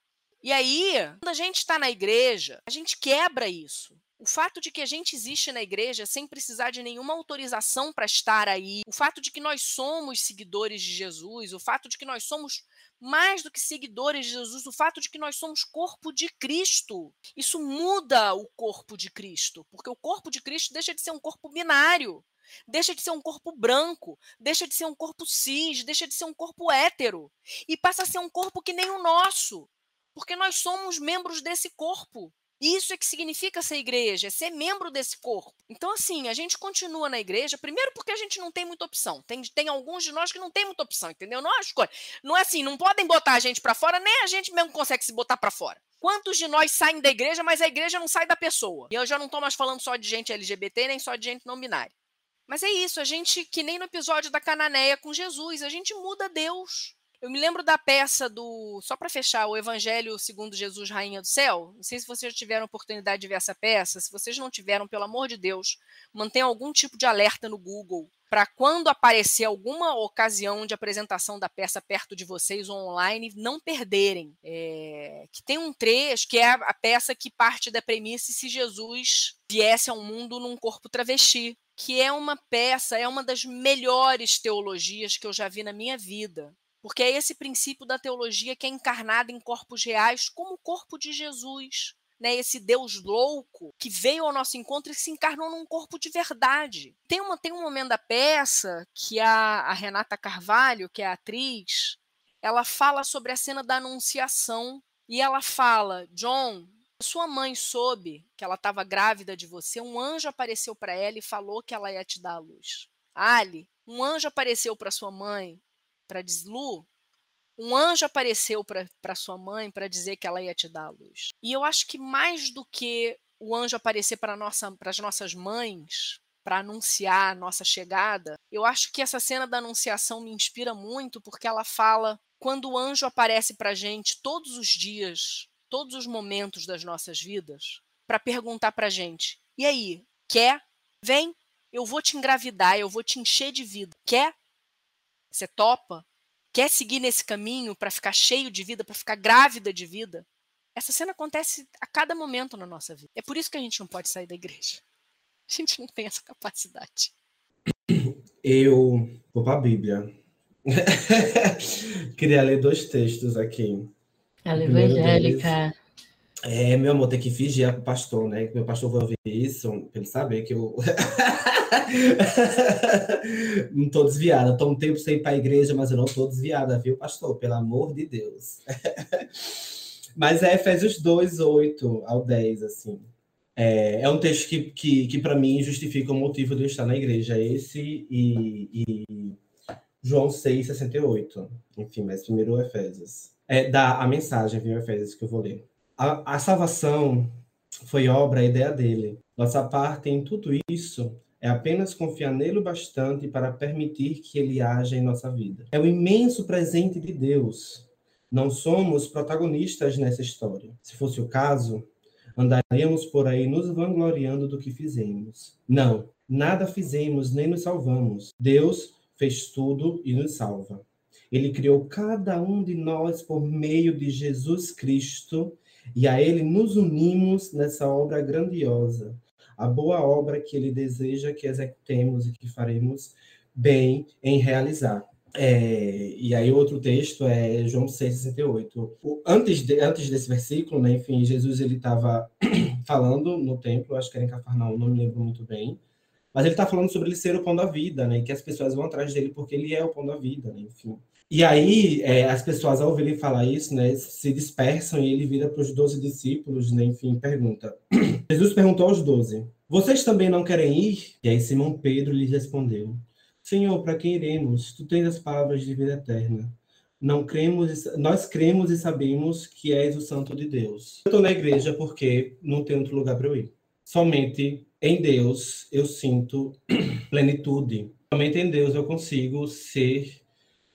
E aí, quando a gente está na igreja, a gente quebra isso. O fato de que a gente existe na igreja sem precisar de nenhuma autorização para estar aí, o fato de que nós somos seguidores de Jesus, o fato de que nós somos mais do que seguidores de Jesus, o fato de que nós somos corpo de Cristo. Isso muda o corpo de Cristo, porque o corpo de Cristo deixa de ser um corpo binário, deixa de ser um corpo branco, deixa de ser um corpo cis, deixa de ser um corpo hétero e passa a ser um corpo que nem o nosso, porque nós somos membros desse corpo. Isso é que significa ser igreja, é ser membro desse corpo. Então, assim, a gente continua na igreja, primeiro porque a gente não tem muita opção. Tem, tem alguns de nós que não tem muita opção, entendeu? Não é escolha. Não é assim, não podem botar a gente para fora, nem a gente mesmo consegue se botar para fora. Quantos de nós saem da igreja, mas a igreja não sai da pessoa? E eu já não estou mais falando só de gente LGBT, nem só de gente não binária. Mas é isso, a gente, que nem no episódio da Cananeia com Jesus, a gente muda Deus. Eu me lembro da peça do. Só para fechar, o Evangelho segundo Jesus, Rainha do Céu. Não sei se vocês já tiveram oportunidade de ver essa peça. Se vocês não tiveram, pelo amor de Deus, mantenham algum tipo de alerta no Google para quando aparecer alguma ocasião de apresentação da peça perto de vocês online, não perderem. É, que tem um trecho que é a peça que parte da premissa se Jesus viesse ao mundo num corpo travesti, que é uma peça, é uma das melhores teologias que eu já vi na minha vida porque é esse princípio da teologia que é encarnado em corpos reais, como o corpo de Jesus. Né, esse Deus louco que veio ao nosso encontro e se encarnou num corpo de verdade. Tem, uma, tem um momento da peça que a, a Renata Carvalho, que é a atriz, ela fala sobre a cena da anunciação e ela fala: John, sua mãe soube que ela estava grávida de você, um anjo apareceu para ela e falou que ela ia te dar a luz. Ali, um anjo apareceu para sua mãe para dizer, Lu, um anjo apareceu para sua mãe para dizer que ela ia te dar a luz. E eu acho que mais do que o anjo aparecer para nossa, as nossas mães, para anunciar a nossa chegada, eu acho que essa cena da anunciação me inspira muito porque ela fala quando o anjo aparece para gente todos os dias, todos os momentos das nossas vidas, para perguntar para gente: e aí, quer? Vem, eu vou te engravidar, eu vou te encher de vida. Quer? Você topa? Quer seguir nesse caminho para ficar cheio de vida, para ficar grávida de vida? Essa cena acontece a cada momento na nossa vida. É por isso que a gente não pode sair da igreja. A gente não tem essa capacidade. Eu vou para a Bíblia. Queria ler dois textos aqui. Ela é evangélica. É, meu amor, tem que fingir pro pastor, né? Que meu pastor vai ouvir isso, pra ele saber que eu. não tô desviada. Tô um tempo sem ir pra igreja, mas eu não tô desviada, viu, pastor? Pelo amor de Deus. mas é Efésios 2, 8 ao 10, assim. É, é um texto que, que, que para mim, justifica o motivo de eu estar na igreja. Esse e, e João 6, 68. Enfim, mas primeiro Efésios. É, dá a mensagem, viu, Efésios, que eu vou ler. A, a salvação foi obra, a ideia dele. Nossa parte em tudo isso é apenas confiar nele o bastante para permitir que ele haja em nossa vida. É o imenso presente de Deus. Não somos protagonistas nessa história. Se fosse o caso, andaríamos por aí nos vangloriando do que fizemos. Não, nada fizemos nem nos salvamos. Deus fez tudo e nos salva. Ele criou cada um de nós por meio de Jesus Cristo e a Ele nos unimos nessa obra grandiosa, a boa obra que Ele deseja que executemos e que faremos bem em realizar. É, e aí outro texto é João 6,68. Antes, de, antes desse versículo, né, enfim, Jesus ele estava falando no templo, acho que era em Cafarnaum, não me lembro muito bem, mas ele está falando sobre ele ser o pão da vida, né, e que as pessoas vão atrás dele porque ele é o pão da vida, né, enfim. E aí, é, as pessoas, ao ouvirem falar isso, né, se dispersam e ele vira para os doze discípulos, né, enfim, pergunta. Jesus perguntou aos doze: Vocês também não querem ir? E aí Simão Pedro lhes respondeu: Senhor, para quem iremos? Tu tens as palavras de vida eterna. Não cremos, nós cremos e sabemos que és o Santo de Deus. Eu estou na igreja porque não tem outro lugar para eu ir. Somente em Deus eu sinto plenitude. Somente em Deus eu consigo ser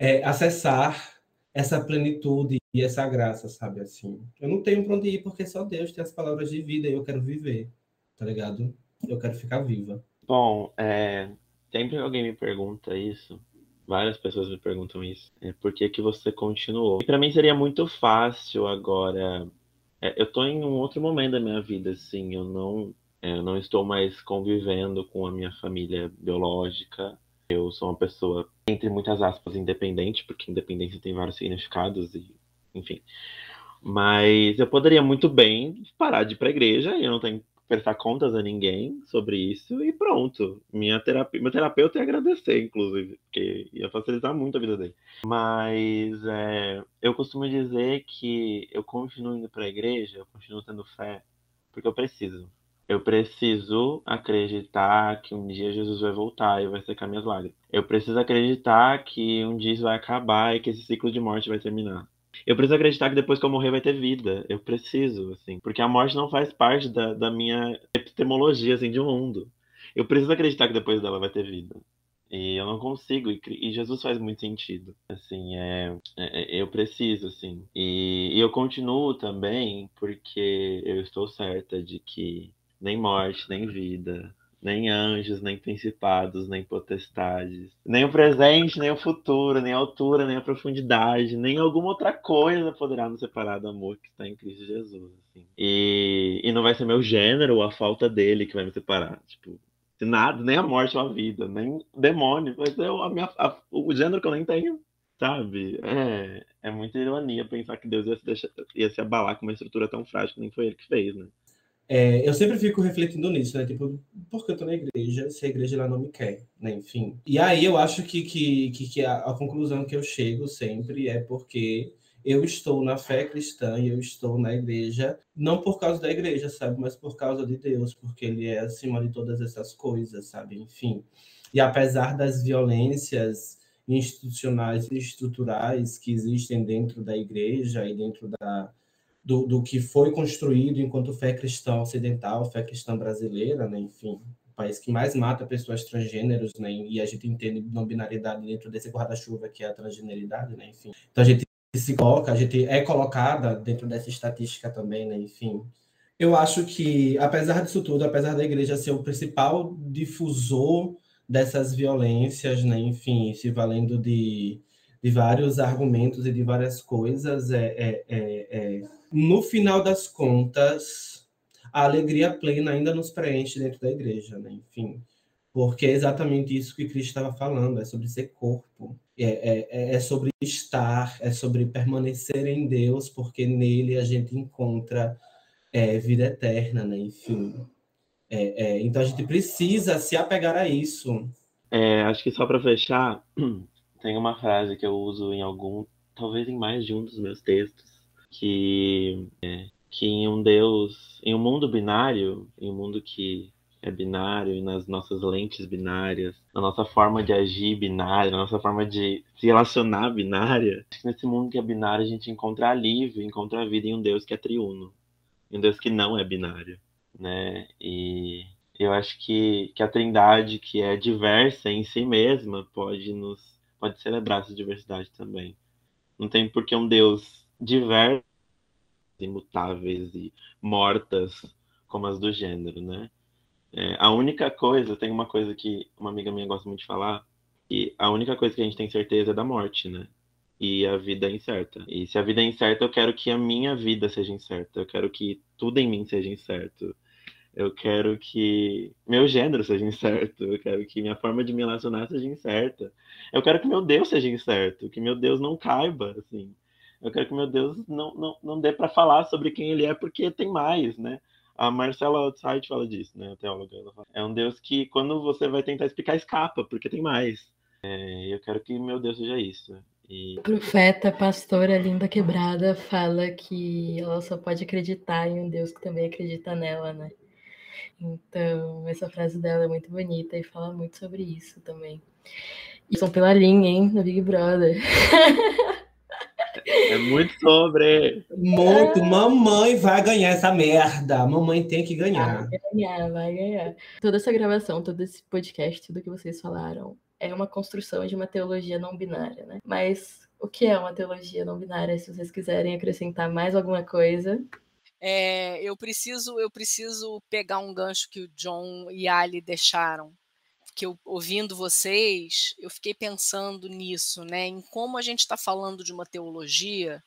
é, acessar essa plenitude e essa graça, sabe assim. Eu não tenho para onde ir porque só Deus tem as palavras de vida e eu quero viver, tá ligado? Eu quero ficar viva. Bom, é, sempre alguém me pergunta isso, várias pessoas me perguntam isso, é, por que que você continuou? Para mim seria muito fácil agora. É, eu tô em um outro momento da minha vida, assim, eu não, é, eu não estou mais convivendo com a minha família biológica eu sou uma pessoa, entre muitas aspas, independente, porque independência tem vários significados, e enfim. Mas eu poderia muito bem parar de ir para a igreja, eu não tenho que prestar contas a ninguém sobre isso, e pronto. Minha terapia, meu terapeuta ia agradecer, inclusive, porque ia facilitar muito a vida dele. Mas é, eu costumo dizer que eu continuo indo para a igreja, eu continuo tendo fé, porque eu preciso. Eu preciso acreditar que um dia Jesus vai voltar e vai secar minhas lágrimas. Eu preciso acreditar que um dia isso vai acabar e que esse ciclo de morte vai terminar. Eu preciso acreditar que depois que eu morrer vai ter vida. Eu preciso, assim. Porque a morte não faz parte da, da minha epistemologia, assim, de mundo. Eu preciso acreditar que depois dela vai ter vida. E eu não consigo. E, e Jesus faz muito sentido. Assim, é, é, é eu preciso, assim. E, e eu continuo também porque eu estou certa de que nem morte, nem vida, nem anjos, nem principados, nem potestades, nem o presente, nem o futuro, nem a altura, nem a profundidade, nem alguma outra coisa poderá nos separar do amor que está em Cristo Jesus. Assim. E, e não vai ser meu gênero ou a falta dele que vai me separar. Tipo, nada, nem a morte ou a vida, nem demônio, vai ser a minha, a, o gênero que eu nem tenho. Sabe? É, é muita ironia pensar que Deus ia se, deixar, ia se abalar com uma estrutura tão frágil que nem foi ele que fez, né? É, eu sempre fico refletindo nisso, né? Tipo, por que eu tô na igreja se a igreja lá não me quer, né? Enfim. E aí eu acho que, que, que, que a, a, conclusão que eu chego sempre é porque eu estou na fé cristã e eu estou na igreja, não por causa da igreja, sabe? Mas por causa de Deus, porque Ele é acima de todas essas coisas, sabe? Enfim. E apesar das violências institucionais e estruturais que existem dentro da igreja e dentro da do, do que foi construído enquanto fé cristã ocidental, fé cristã brasileira, né? enfim, o país que mais mata pessoas transgêneros, né? e a gente entende não binaridade dentro desse guarda-chuva que é a transgeneridade, né? enfim. Então a gente se coloca, a gente é colocada dentro dessa estatística também, né? enfim. Eu acho que, apesar disso tudo, apesar da igreja ser o principal difusor dessas violências, né? enfim, se valendo de, de vários argumentos e de várias coisas, é, é, é, é no final das contas, a alegria plena ainda nos preenche dentro da igreja, né? Enfim, porque é exatamente isso que Cristo estava falando, é sobre ser corpo, é, é, é, é sobre estar, é sobre permanecer em Deus, porque nele a gente encontra é, vida eterna, né? Enfim. É, é, então a gente precisa se apegar a isso. Acho que só para fechar, tem uma frase que eu uso em algum, talvez em mais de um dos meus textos, que é, que em um Deus, em um mundo binário, em um mundo que é binário e nas nossas lentes binárias, na nossa forma de agir binária, na nossa forma de se relacionar binária, nesse mundo que é binário a gente encontra alívio, encontra a vida em um Deus que é triuno, em um Deus que não é binário, né? E eu acho que, que a Trindade, que é diversa em si mesma, pode nos pode celebrar essa diversidade também. Não tem por que um Deus diverso, imutáveis e mortas como as do gênero, né? É, a única coisa, tem uma coisa que uma amiga minha gosta muito de falar, e a única coisa que a gente tem certeza é da morte, né? E a vida é incerta. E se a vida é incerta, eu quero que a minha vida seja incerta. Eu quero que tudo em mim seja incerto. Eu quero que meu gênero seja incerto. Eu quero que minha forma de me relacionar seja incerta. Eu quero que meu Deus seja incerto. Que meu Deus não caiba, assim. Eu quero que meu Deus não, não, não dê para falar sobre quem ele é, porque tem mais, né? A Marcela Outside fala disso, né? A teóloga. É um Deus que, quando você vai tentar explicar, escapa, porque tem mais. É, eu quero que meu Deus seja isso. E... A profeta, pastora Linda Quebrada, fala que ela só pode acreditar em um Deus que também acredita nela, né? Então, essa frase dela é muito bonita e fala muito sobre isso também. E são pela linha, hein, no Big Brother. É muito sobre. Muito. Mamãe vai ganhar essa merda. Mamãe tem que ganhar. Vai ganhar, vai ganhar. Toda essa gravação, todo esse podcast, tudo que vocês falaram, é uma construção de uma teologia não binária, né? Mas o que é uma teologia não binária? Se vocês quiserem acrescentar mais alguma coisa. É, eu preciso eu preciso pegar um gancho que o John e Ali deixaram que eu ouvindo vocês, eu fiquei pensando nisso, né, em como a gente está falando de uma teologia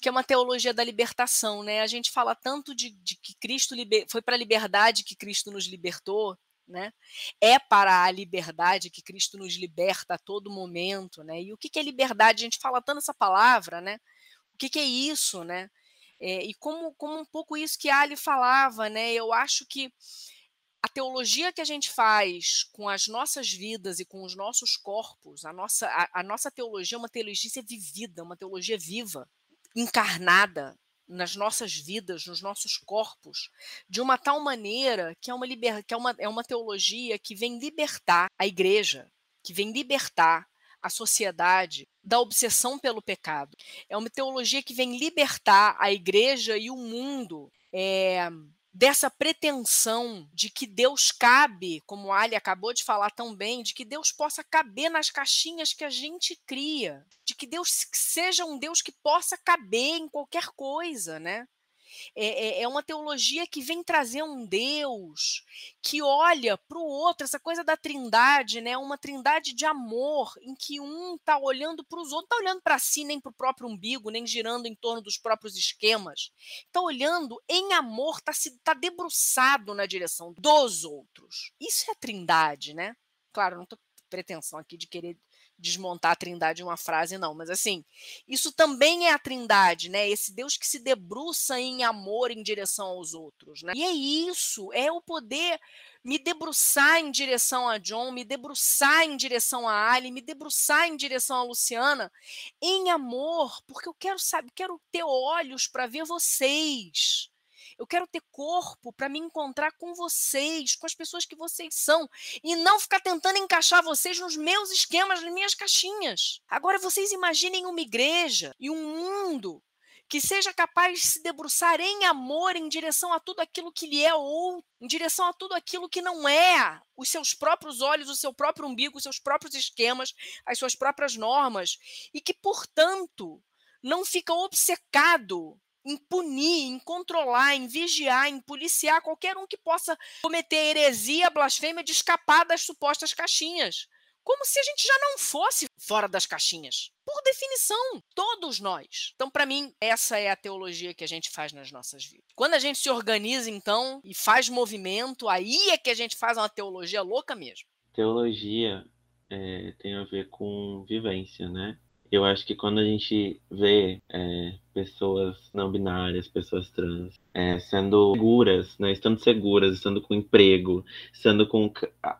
que é uma teologia da libertação, né? A gente fala tanto de, de que Cristo liber... foi para a liberdade que Cristo nos libertou, né? É para a liberdade que Cristo nos liberta a todo momento, né? E o que, que é liberdade? A gente fala tanto essa palavra, né? O que, que é isso, né? É, e como, como um pouco isso que Ali falava, né? Eu acho que a teologia que a gente faz com as nossas vidas e com os nossos corpos, a nossa, a, a nossa teologia é uma teologia vivida, uma teologia viva, encarnada nas nossas vidas, nos nossos corpos, de uma tal maneira que é uma, liber, que é uma, é uma teologia que vem libertar a igreja, que vem libertar a sociedade da obsessão pelo pecado. É uma teologia que vem libertar a igreja e o mundo é, dessa pretensão de que Deus cabe, como Ali acabou de falar tão bem, de que Deus possa caber nas caixinhas que a gente cria, de que Deus seja um Deus que possa caber em qualquer coisa, né? É, é, é uma teologia que vem trazer um Deus que olha para o outro, essa coisa da trindade, né? Uma trindade de amor, em que um está olhando para os outros, não está olhando para si, nem para o próprio umbigo, nem girando em torno dos próprios esquemas. Está olhando em amor, está tá debruçado na direção dos outros. Isso é trindade, né? Claro, não estou pretensão aqui de querer desmontar a trindade em uma frase, não. Mas assim, isso também é a trindade, né? Esse Deus que se debruça em amor em direção aos outros, né? E é isso, é o poder me debruçar em direção a John, me debruçar em direção a Ali, me debruçar em direção a Luciana, em amor, porque eu quero saber, quero ter olhos para ver vocês. Eu quero ter corpo para me encontrar com vocês, com as pessoas que vocês são, e não ficar tentando encaixar vocês nos meus esquemas, nas minhas caixinhas. Agora vocês imaginem uma igreja e um mundo que seja capaz de se debruçar em amor em direção a tudo aquilo que lhe é ou em direção a tudo aquilo que não é, os seus próprios olhos, o seu próprio umbigo, os seus próprios esquemas, as suas próprias normas, e que, portanto, não fica obcecado em punir, em controlar, em vigiar, em policiar qualquer um que possa cometer heresia, blasfêmia de escapar das supostas caixinhas. como se a gente já não fosse fora das caixinhas. Por definição, todos nós. Então, para mim, essa é a teologia que a gente faz nas nossas vidas. Quando a gente se organiza, então, e faz movimento, aí é que a gente faz uma teologia louca mesmo. Teologia é, tem a ver com vivência, né? Eu acho que quando a gente vê é, pessoas não binárias, pessoas trans, é, sendo seguras, né, estando seguras, estando com emprego, estando com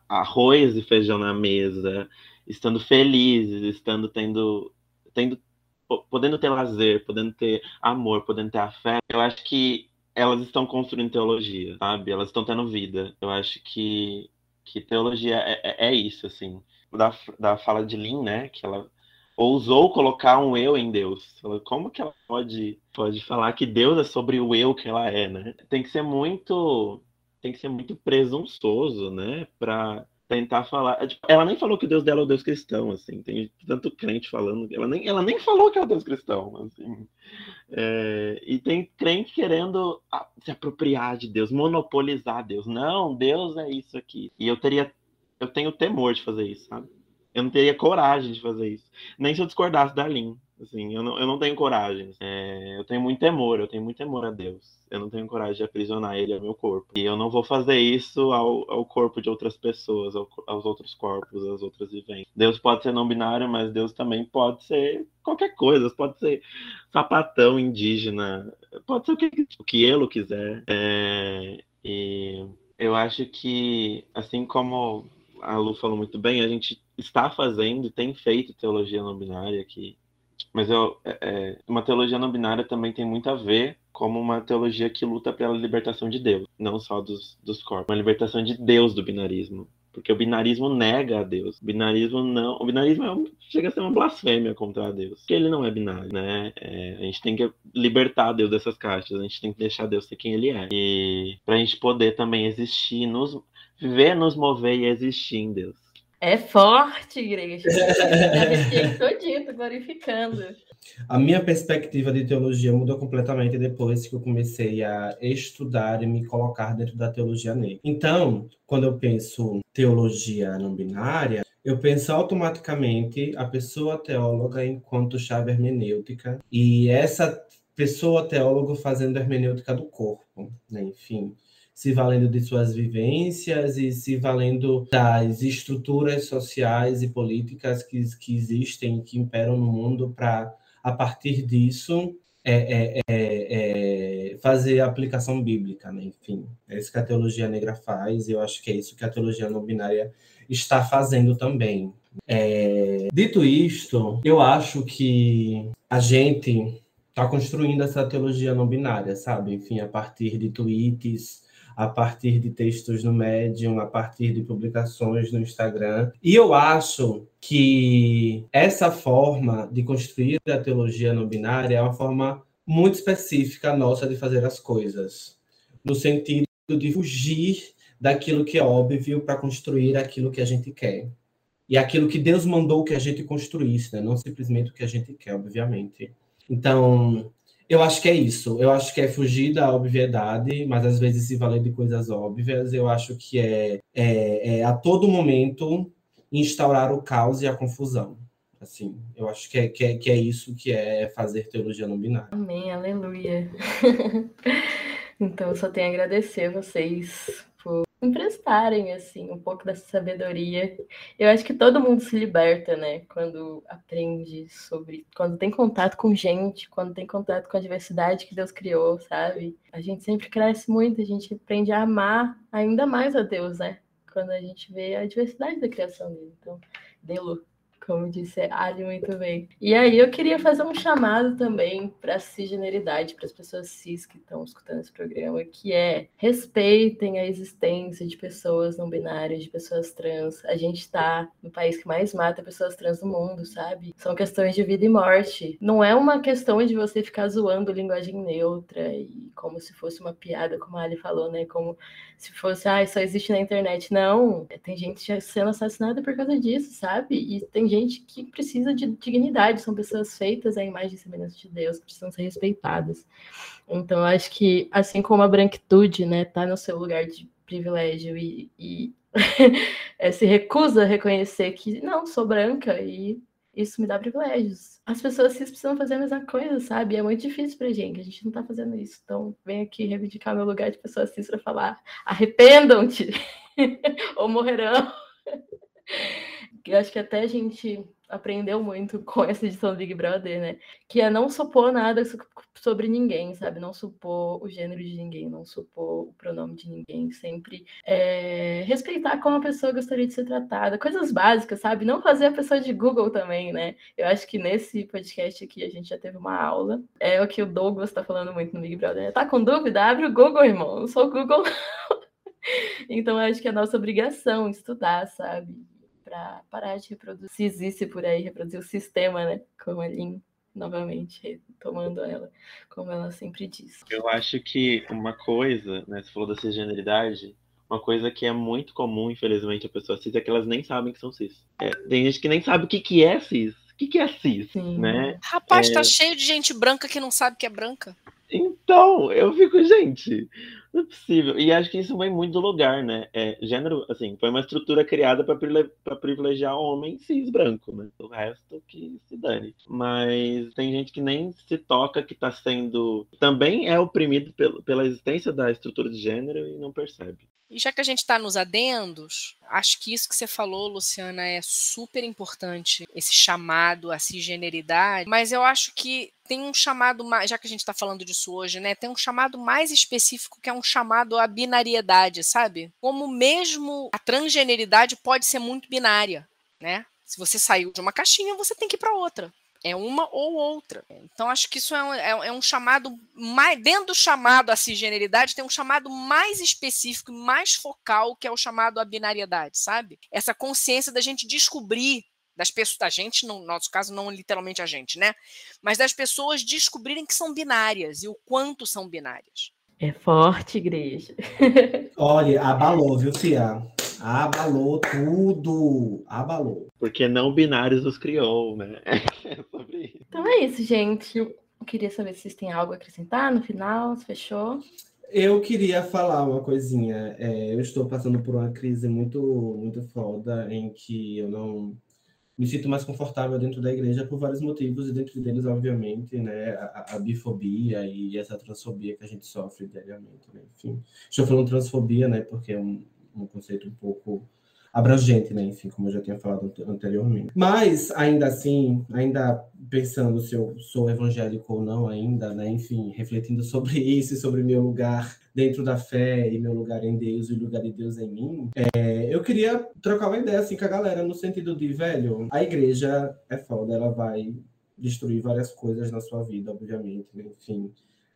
arroz e feijão na mesa, estando felizes, estando tendo, tendo podendo ter lazer, podendo ter amor, podendo ter afeto, eu acho que elas estão construindo teologia, sabe? Elas estão tendo vida. Eu acho que, que teologia é, é, é isso, assim. Da, da fala de Lin, né? Que ela ousou colocar um eu em Deus. Como que ela pode, pode falar que Deus é sobre o eu que ela é, né? Tem que ser muito tem que ser muito presunçoso, né, para tentar falar. É, tipo, ela nem falou que Deus dela é o Deus cristão, assim. Tem tanto crente falando. Ela nem, ela nem falou que é o Deus cristão, assim. É, e tem crente querendo se apropriar de Deus, monopolizar Deus. Não, Deus é isso aqui. E eu teria. Eu tenho temor de fazer isso, sabe? Eu não teria coragem de fazer isso. Nem se eu discordasse da Lin. Assim, eu não, eu não tenho coragem. É, eu tenho muito temor, eu tenho muito temor a Deus. Eu não tenho coragem de aprisionar ele ao meu corpo. E eu não vou fazer isso ao, ao corpo de outras pessoas, ao, aos outros corpos, às outras vivências. Deus pode ser não binário, mas Deus também pode ser qualquer coisa. Pode ser sapatão indígena, pode ser o que, o que ele quiser. É, e eu acho que, assim como a Lu falou muito bem, a gente está fazendo, tem feito teologia não binária aqui. Mas eu, é, é, uma teologia não binária também tem muito a ver como uma teologia que luta pela libertação de Deus, não só dos, dos corpos, uma libertação de Deus do binarismo. Porque o binarismo nega a Deus. O binarismo não. O binarismo é um, chega a ser uma blasfêmia contra Deus. Porque ele não é binário, né? É, a gente tem que libertar Deus dessas caixas. A gente tem que deixar Deus ser quem ele é. E pra gente poder também existir, nos, viver, nos mover e existir em Deus. É forte, igreja. Todinho, tô glorificando. A minha perspectiva de teologia mudou completamente depois que eu comecei a estudar e me colocar dentro da teologia negra. Então, quando eu penso teologia não binária, eu penso automaticamente a pessoa teóloga enquanto chave hermenêutica e essa pessoa teóloga fazendo hermenêutica do corpo, né? enfim se valendo de suas vivências e se valendo das estruturas sociais e políticas que, que existem, que imperam no mundo, para, a partir disso, é, é, é, é, fazer a aplicação bíblica, né? Enfim, é isso que a teologia negra faz, e eu acho que é isso que a teologia não binária está fazendo também. É, dito isto, eu acho que a gente está construindo essa teologia não binária, sabe? Enfim, a partir de tweets, a partir de textos no Medium, a partir de publicações no Instagram. E eu acho que essa forma de construir a teologia não binária é uma forma muito específica nossa de fazer as coisas, no sentido de fugir daquilo que é óbvio para construir aquilo que a gente quer. E aquilo que Deus mandou que a gente construísse, né? não simplesmente o que a gente quer, obviamente. Então, eu acho que é isso. Eu acho que é fugir da obviedade, mas às vezes se valer de coisas óbvias. Eu acho que é, é, é a todo momento instaurar o caos e a confusão. Assim, eu acho que é, que é, que é isso que é fazer teologia não binária. Amém, aleluia. então, eu só tenho a agradecer a vocês emprestarem assim um pouco dessa sabedoria. Eu acho que todo mundo se liberta, né, quando aprende sobre, quando tem contato com gente, quando tem contato com a diversidade que Deus criou, sabe? A gente sempre cresce muito, a gente aprende a amar ainda mais a Deus, né? Quando a gente vê a diversidade da criação dele. Então, Delo como disse Ali muito bem. E aí eu queria fazer um chamado também para a cisgeneridade, para as pessoas cis que estão escutando esse programa, que é respeitem a existência de pessoas não binárias, de pessoas trans. A gente está no país que mais mata pessoas trans no mundo, sabe? São questões de vida e morte. Não é uma questão de você ficar zoando linguagem neutra e como se fosse uma piada, como a Ali falou, né? Como se fosse, ah, só existe na internet. Não, tem gente sendo assassinada por causa disso, sabe? E tem gente gente que precisa de dignidade, são pessoas feitas à imagem e semelhança de Deus, que precisam ser respeitadas. Então, acho que, assim como a branquitude, né, tá no seu lugar de privilégio e, e é, se recusa a reconhecer que não, sou branca e isso me dá privilégios. As pessoas cis precisam fazer a mesma coisa, sabe? É muito difícil pra gente, a gente não tá fazendo isso. Então, vem aqui reivindicar meu lugar de pessoa cis pra falar: arrependam-te ou morrerão. Eu acho que até a gente aprendeu muito com essa edição do Big Brother, né? Que é não supor nada sobre ninguém, sabe? Não supor o gênero de ninguém, não supor o pronome de ninguém. Sempre é, respeitar como a pessoa gostaria de ser tratada. Coisas básicas, sabe? Não fazer a pessoa de Google também, né? Eu acho que nesse podcast aqui a gente já teve uma aula. É o que o Douglas tá falando muito no Big Brother. Tá com dúvida? Abre o Google, irmão. Não sou o Google, Então, eu acho que é nossa obrigação estudar, sabe? Para parar de reproduzir, se existe por aí, reproduzir o sistema, né? Como a Lin, novamente, retomando ela, como ela sempre diz. Eu acho que uma coisa, né? Você falou da cisgeneridade, uma coisa que é muito comum, infelizmente, a pessoa cis é que elas nem sabem que são cis. É, tem gente que nem sabe o que, que é cis. O que, que é cis, Sim. né? Rapaz, tá é... tá cheio de gente branca que não sabe que é branca. Então, eu fico, gente, não é possível. E acho que isso vem muito do lugar, né? É, gênero, assim, foi uma estrutura criada para privilegiar o homem cis branco, né? O resto que se dane. Mas tem gente que nem se toca que está sendo. Também é oprimido pelo, pela existência da estrutura de gênero e não percebe. E já que a gente está nos adendos, acho que isso que você falou, Luciana, é super importante, esse chamado à cisgeneridade, mas eu acho que tem um chamado mais, já que a gente está falando disso hoje, né? Tem um chamado mais específico que é um chamado à binariedade, sabe? Como mesmo a transgeneridade pode ser muito binária, né? Se você saiu de uma caixinha, você tem que ir para outra. É uma ou outra. Então, acho que isso é um, é, é um chamado mais. Dentro do chamado à cisgeneridade, tem um chamado mais específico, mais focal, que é o chamado à binariedade, sabe? Essa consciência da gente descobrir das pessoas, da gente, no nosso caso, não literalmente a gente, né? Mas das pessoas descobrirem que são binárias e o quanto são binárias. É forte, igreja. Olha, abalou, viu, Cia? Abalou tudo. Abalou. Porque não binários os criou, né? É. Então é isso, gente. Eu queria saber se vocês têm algo a acrescentar no final, se fechou. Eu queria falar uma coisinha. É, eu estou passando por uma crise muito, muito foda em que eu não me sinto mais confortável dentro da igreja por vários motivos, e dentro deles, obviamente, né, a, a, bifobia e essa transfobia que a gente sofre diariamente, né? Enfim, estou falando transfobia, né, porque é um, um conceito um pouco abrangente, né? Enfim, como eu já tinha falado anteriormente. Mas, ainda assim, ainda pensando se eu sou evangélico ou não ainda, né? Enfim, refletindo sobre isso e sobre meu lugar dentro da fé e meu lugar em Deus e o lugar de Deus em mim, é, eu queria trocar uma ideia assim com a galera no sentido de, velho, a igreja é foda, ela vai destruir várias coisas na sua vida, obviamente, né? enfim.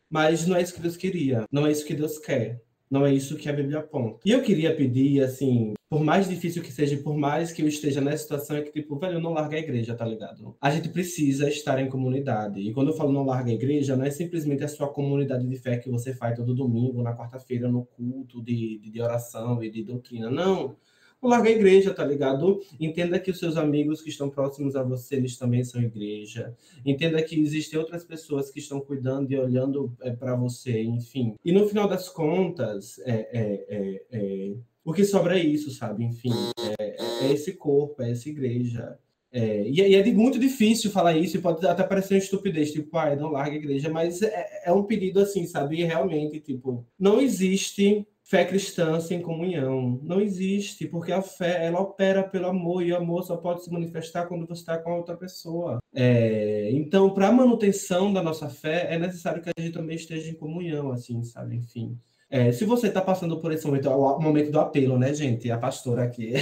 Mas não é isso que Deus queria, não é isso que Deus quer. Não é isso que a Bíblia aponta. E eu queria pedir, assim, por mais difícil que seja, por mais que eu esteja nessa situação, é que, tipo, velho, eu não larga a igreja, tá ligado? A gente precisa estar em comunidade. E quando eu falo não larga a igreja, não é simplesmente a sua comunidade de fé que você faz todo domingo, na quarta-feira, no culto de, de oração e de doutrina. Não larga a igreja, tá ligado? Entenda que os seus amigos que estão próximos a você, eles também são igreja. Entenda que existem outras pessoas que estão cuidando e olhando é, para você, enfim. E no final das contas, é, é, é, é o que sobra é isso, sabe? Enfim, é, é esse corpo, é essa igreja. É, e, é muito difícil falar isso, e pode até parecer uma estupidez, tipo, pai, não larga a igreja, mas é, é um pedido assim, sabe? E realmente, tipo, não existe fé cristã sem comunhão. Não existe, porque a fé ela opera pelo amor e o amor só pode se manifestar quando você está com a outra pessoa. É, então, para a manutenção da nossa fé, é necessário que a gente também esteja em comunhão, assim, sabe? Enfim. É, se você está passando por esse momento, é o momento do apelo, né, gente? A pastora aqui.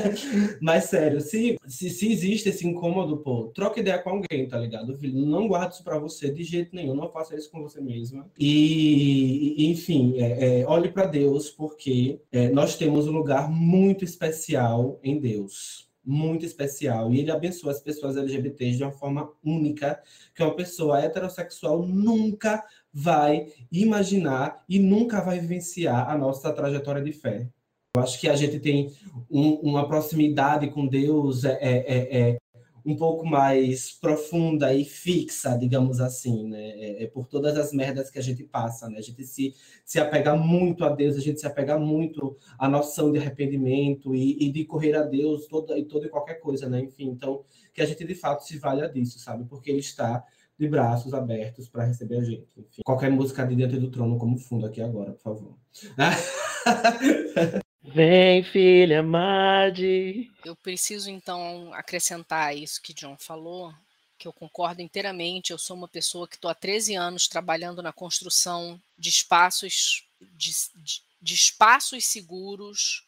Mas, sério, se, se, se, existe esse incômodo, pô, troca ideia com alguém, tá ligado? Não guarde isso para você de jeito nenhum, não faça isso com você mesma. E, enfim, é, é, olhe para Deus, porque é, nós temos um lugar muito especial em Deus muito especial. E ele abençoa as pessoas LGBTs de uma forma única, que uma pessoa heterossexual nunca vai imaginar e nunca vai vivenciar a nossa trajetória de fé. Eu acho que a gente tem um, uma proximidade com Deus é, é, é, é um pouco mais profunda e fixa, digamos assim, né? É, é, por todas as merdas que a gente passa, né? A gente se, se apega muito a Deus, a gente se apega muito à noção de arrependimento e, e de correr a Deus toda e toda e qualquer coisa, né? Enfim, então que a gente de fato se valha disso, sabe? Porque Ele está de braços abertos para receber a gente. Enfim, qualquer música de Diante do Trono como fundo aqui agora, por favor. Vem, filha Madi. Eu preciso então acrescentar isso que John falou, que eu concordo inteiramente. Eu sou uma pessoa que estou há 13 anos trabalhando na construção de espaços de, de, de espaços seguros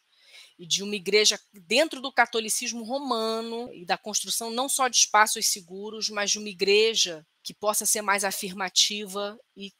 e de uma igreja dentro do catolicismo romano e da construção não só de espaços seguros, mas de uma igreja que possa ser mais afirmativa e,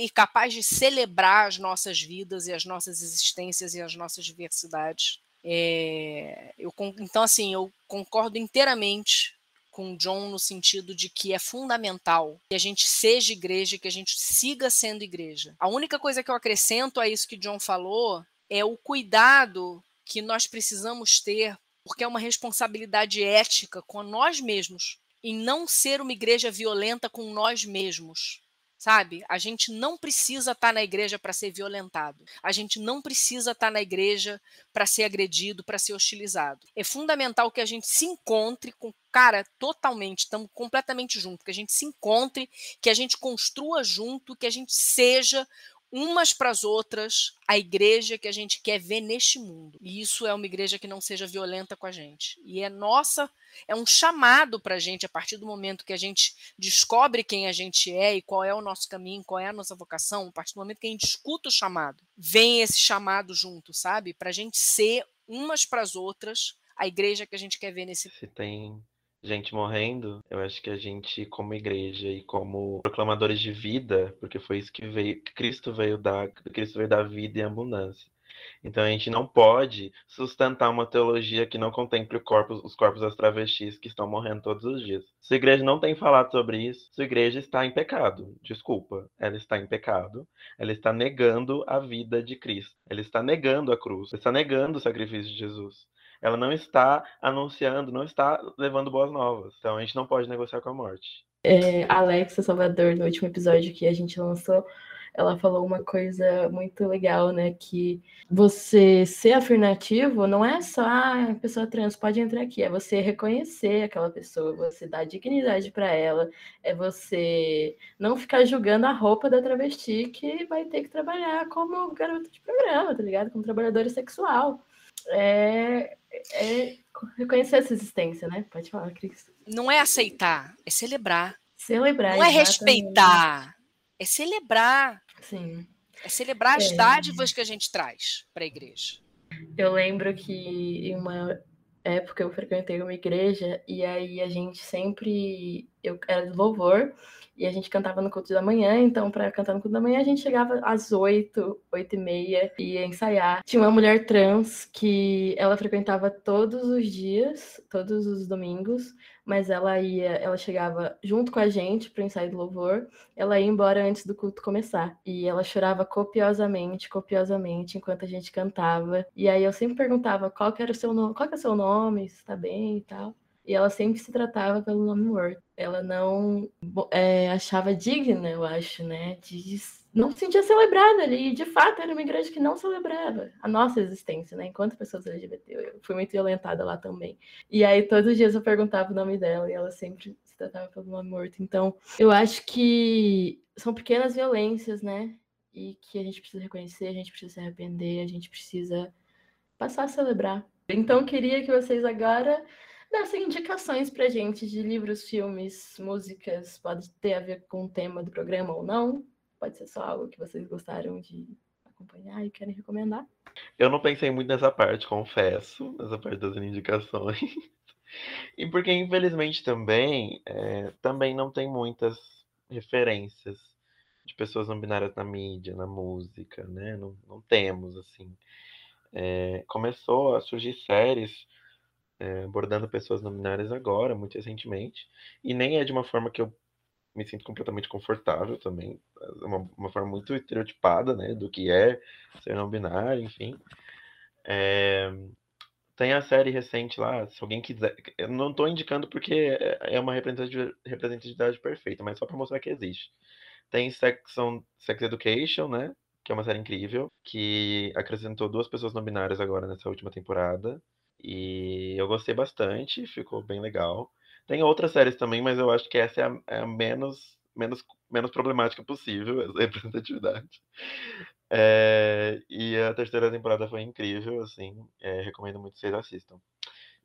e, capaz de celebrar as nossas vidas e as nossas existências e as nossas diversidades. É, eu, então, assim, eu concordo inteiramente com John no sentido de que é fundamental que a gente seja igreja, que a gente siga sendo igreja. A única coisa que eu acrescento a isso que John falou é o cuidado que nós precisamos ter, porque é uma responsabilidade ética com nós mesmos, em não ser uma igreja violenta com nós mesmos. Sabe? A gente não precisa estar tá na igreja para ser violentado. A gente não precisa estar tá na igreja para ser agredido, para ser hostilizado. É fundamental que a gente se encontre com cara totalmente, estamos completamente juntos, que a gente se encontre, que a gente construa junto, que a gente seja umas para as outras a igreja que a gente quer ver neste mundo. E isso é uma igreja que não seja violenta com a gente. E é nossa, é um chamado para a gente a partir do momento que a gente descobre quem a gente é e qual é o nosso caminho, qual é a nossa vocação, a partir do momento que a gente escuta o chamado, vem esse chamado junto, sabe? Para a gente ser umas para as outras a igreja que a gente quer ver nesse. Se tem gente morrendo, eu acho que a gente, como igreja e como proclamadores de vida, porque foi isso que veio, que Cristo veio dar, Cristo veio dar vida e abundância. Então a gente não pode sustentar uma teologia que não contemple os corpos das travestis que estão morrendo todos os dias. Se a igreja não tem falado sobre isso, sua igreja está em pecado. Desculpa, ela está em pecado. Ela está negando a vida de Cristo. Ela está negando a cruz. Ela está negando o sacrifício de Jesus ela não está anunciando, não está levando boas novas. Então a gente não pode negociar com a morte. É, Alexa Salvador, no último episódio que a gente lançou, ela falou uma coisa muito legal, né? Que você ser afirmativo não é só ah, a pessoa trans pode entrar aqui, é você reconhecer aquela pessoa, você dar dignidade para ela, é você não ficar julgando a roupa da travesti que vai ter que trabalhar como garota de programa, tá ligado? Como trabalhadora sexual. É, é reconhecer essa existência, né? Pode falar, Cris. Não é aceitar, é celebrar. Celebrar. Não é respeitar, é celebrar. Sim. É celebrar as é. dádivas que a gente traz para a igreja. Eu lembro que em uma época eu frequentei uma igreja e aí a gente sempre eu era de louvor e a gente cantava no culto da manhã, então para cantar no culto da manhã a gente chegava às oito, oito e meia e ia ensaiar. Tinha uma mulher trans que ela frequentava todos os dias, todos os domingos, mas ela ia, ela chegava junto com a gente para ensaio do louvor, ela ia embora antes do culto começar e ela chorava copiosamente, copiosamente enquanto a gente cantava. E aí eu sempre perguntava qual que era o seu nome, qual que é o seu nome, se está bem e tal. E ela sempre se tratava pelo nome morto. Ela não é, achava digna, eu acho, né? De não se sentia celebrada ali. E de fato, era uma igreja que não celebrava a nossa existência, né? Enquanto pessoas LGBT. Eu fui muito violentada lá também. E aí, todos os dias eu perguntava o nome dela e ela sempre se tratava pelo nome morto. Então, eu acho que são pequenas violências, né? E que a gente precisa reconhecer, a gente precisa se arrepender, a gente precisa passar a celebrar. Então, queria que vocês agora dessem indicações pra gente de livros, filmes, músicas, pode ter a ver com o tema do programa ou não. Pode ser só algo que vocês gostaram de acompanhar e querem recomendar. Eu não pensei muito nessa parte, confesso, nessa parte das indicações. e porque, infelizmente, também, é, também não tem muitas referências de pessoas não binárias na mídia, na música, né? Não, não temos, assim. É, começou a surgir séries é, abordando pessoas não binárias agora, muito recentemente, e nem é de uma forma que eu me sinto completamente confortável também, é uma, uma forma muito estereotipada, né, do que é ser não binário, enfim. É, Tem a série recente lá, se alguém quiser. Eu não tô indicando porque é uma representatividade perfeita, mas só pra mostrar que existe. Tem Sex, Sex Education, né? Que é uma série incrível, que acrescentou duas pessoas não binárias agora nessa última temporada. E eu gostei bastante, ficou bem legal. Tem outras séries também, mas eu acho que essa é a, é a menos, menos, menos problemática possível, essa representatividade. É, e a terceira temporada foi incrível, assim, é, recomendo muito que vocês assistam.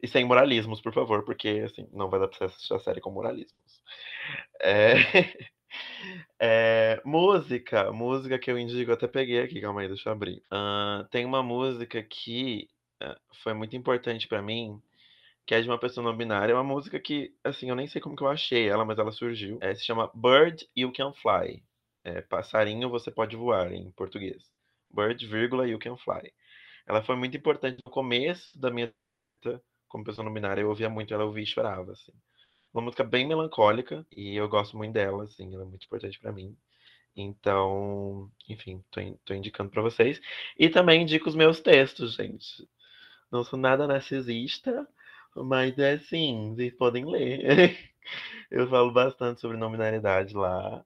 E sem moralismos, por favor, porque assim, não vai dar pra você assistir a série com moralismos. É... Música, música que eu indico, até peguei aqui, calma aí, deixa eu abrir. Uh, tem uma música que foi muito importante para mim, que é de uma pessoa não binária. É uma música que, assim, eu nem sei como que eu achei ela, mas ela surgiu. É, se chama Bird You Can Fly. É, passarinho você pode voar em português. Bird, vírgula, you can fly. Ela foi muito importante no começo da minha como pessoa não binária, eu ouvia muito ela, eu ouvia e chorava, assim. Uma música bem melancólica e eu gosto muito dela, assim, ela é muito importante para mim. Então, enfim, tô, tô indicando para vocês. E também indico os meus textos, gente. Não sou nada narcisista, mas é assim, vocês podem ler. eu falo bastante sobre nominalidade lá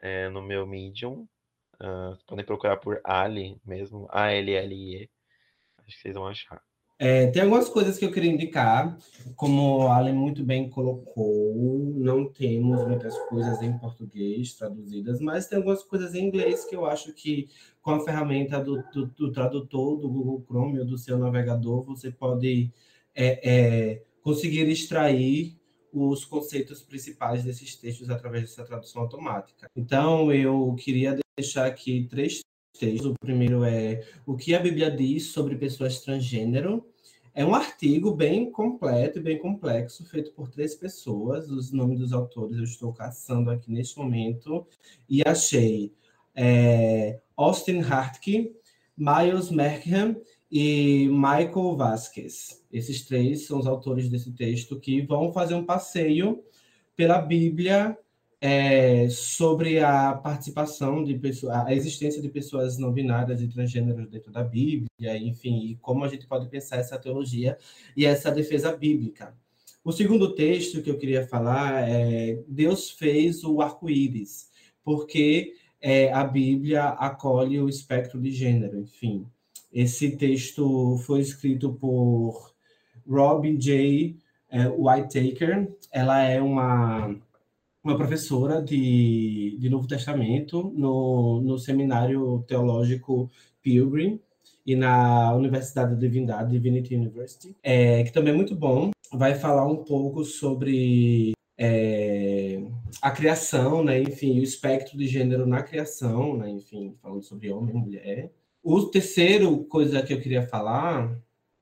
é, no meu Medium. Uh, podem procurar por Ali mesmo, A-L-L-I-E. Acho que vocês vão achar. É, tem algumas coisas que eu queria indicar, como a Allen muito bem colocou, não temos muitas coisas em português traduzidas, mas tem algumas coisas em inglês que eu acho que com a ferramenta do, do, do tradutor, do Google Chrome ou do seu navegador, você pode é, é, conseguir extrair os conceitos principais desses textos através dessa tradução automática. Então, eu queria deixar aqui três textos. O primeiro é O que a Bíblia diz sobre pessoas transgênero. É um artigo bem completo e bem complexo, feito por três pessoas. Os nomes dos autores eu estou caçando aqui neste momento. E achei é, Austin Hartke, Miles Merkham e Michael Vasquez. Esses três são os autores desse texto que vão fazer um passeio pela Bíblia é, sobre a participação de pessoas, a existência de pessoas não binárias e transgêneros dentro da Bíblia, enfim, e como a gente pode pensar essa teologia e essa defesa bíblica. O segundo texto que eu queria falar é Deus fez o arco-íris, porque é, a Bíblia acolhe o espectro de gênero, enfim. Esse texto foi escrito por Robin J. Whitaker. Ela é uma uma professora de, de Novo Testamento no, no Seminário Teológico Pilgrim e na Universidade de Divindade, Divinity University, é, que também é muito bom. Vai falar um pouco sobre é, a criação, né? enfim, o espectro de gênero na criação, né? enfim, falando sobre homem e mulher. O terceiro coisa que eu queria falar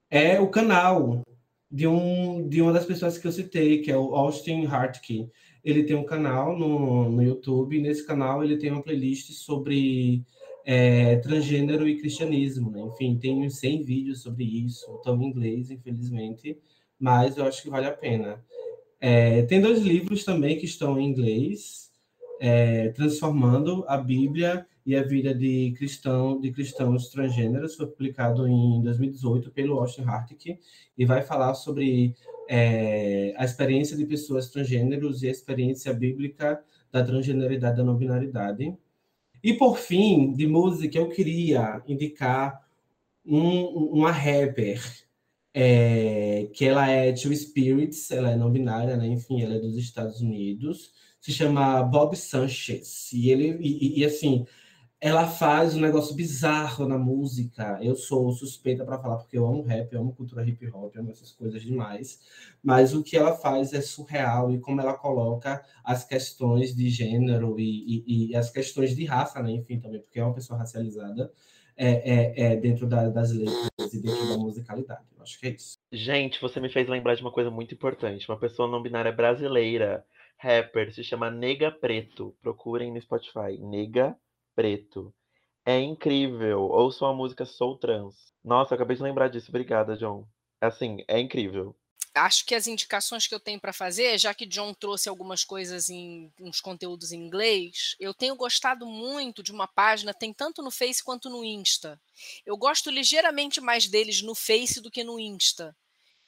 é o canal de, um, de uma das pessoas que eu citei, que é o Austin Hartke ele tem um canal no, no YouTube, e nesse canal ele tem uma playlist sobre é, transgênero e cristianismo, né? Enfim, tem uns 100 vídeos sobre isso, estão em inglês, infelizmente, mas eu acho que vale a pena. É, tem dois livros também que estão em inglês, é, Transformando a Bíblia e a Vida de, cristão, de Cristãos Transgêneros, foi publicado em 2018 pelo Austin Hartick, e vai falar sobre é, a experiência de pessoas transgêneros e a experiência bíblica da transgeneridade e da não binaridade. E, por fim, de música, eu queria indicar um, uma rapper, é, que ela é Two Spirits, ela é não binária, né? enfim, ela é dos Estados Unidos, se chama Bob Sanchez, e ele, e, e assim, ela faz um negócio bizarro na música. Eu sou suspeita para falar porque eu amo rap, eu amo cultura hip hop, amo essas coisas demais. Mas o que ela faz é surreal e como ela coloca as questões de gênero e, e, e as questões de raça, né? Enfim, também porque é uma pessoa racializada. É, é, é dentro da, das letras e dentro da musicalidade. Eu acho que é isso. Gente, você me fez lembrar de uma coisa muito importante. Uma pessoa não binária brasileira, rapper, se chama Nega Preto. Procurem no Spotify. Nega preto. É incrível. Ouçam a música Sou Trans. Nossa, acabei de lembrar disso. Obrigada, John. Assim, é incrível. acho que as indicações que eu tenho para fazer, já que John trouxe algumas coisas em uns conteúdos em inglês, eu tenho gostado muito de uma página, tem tanto no Face quanto no Insta. Eu gosto ligeiramente mais deles no Face do que no Insta.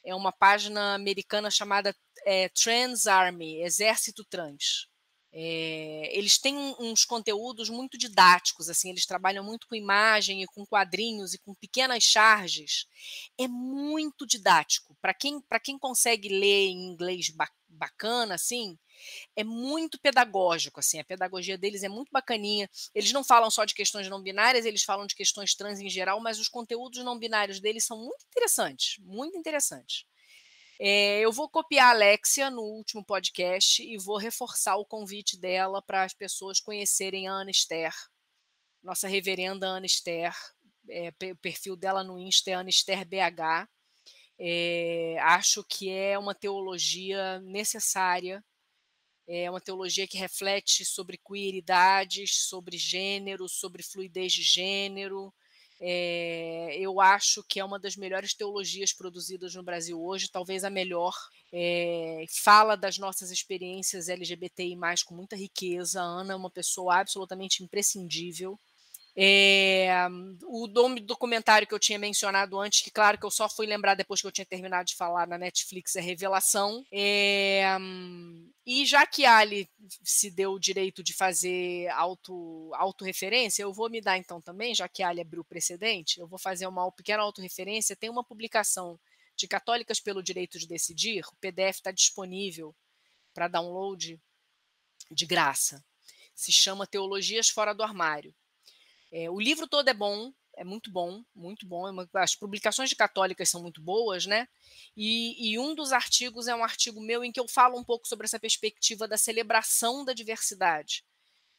É uma página americana chamada é, Trans Army, Exército Trans. É, eles têm uns conteúdos muito didáticos, assim, eles trabalham muito com imagem e com quadrinhos e com pequenas charges. É muito didático. Para quem, quem consegue ler em inglês bacana, assim, é muito pedagógico, assim, a pedagogia deles é muito bacaninha. Eles não falam só de questões não binárias, eles falam de questões trans em geral, mas os conteúdos não binários deles são muito interessantes, muito interessantes. É, eu vou copiar a Alexia no último podcast e vou reforçar o convite dela para as pessoas conhecerem a Ana Esther, nossa reverenda Ana Esther. É, o perfil dela no Insta é Ana Esther BH. É, acho que é uma teologia necessária, é uma teologia que reflete sobre queeridades, sobre gênero, sobre fluidez de gênero, é, eu acho que é uma das melhores teologias produzidas no Brasil hoje, talvez a melhor. É, fala das nossas experiências LGBTI, com muita riqueza. A Ana é uma pessoa absolutamente imprescindível. É, o nome do documentário que eu tinha mencionado antes, que claro que eu só fui lembrar depois que eu tinha terminado de falar na Netflix, é Revelação. É, e já que Ali se deu o direito de fazer auto, autorreferência, eu vou me dar então também, já que Ali abriu o precedente, eu vou fazer uma pequena autorreferência. Tem uma publicação de Católicas pelo Direito de Decidir, o PDF está disponível para download de graça. Se chama Teologias Fora do Armário é, o livro todo é bom, é muito bom, muito bom. É as publicações de católicas são muito boas, né? E, e, um dos artigos é um artigo meu em que eu falo um pouco sobre essa perspectiva da celebração da diversidade.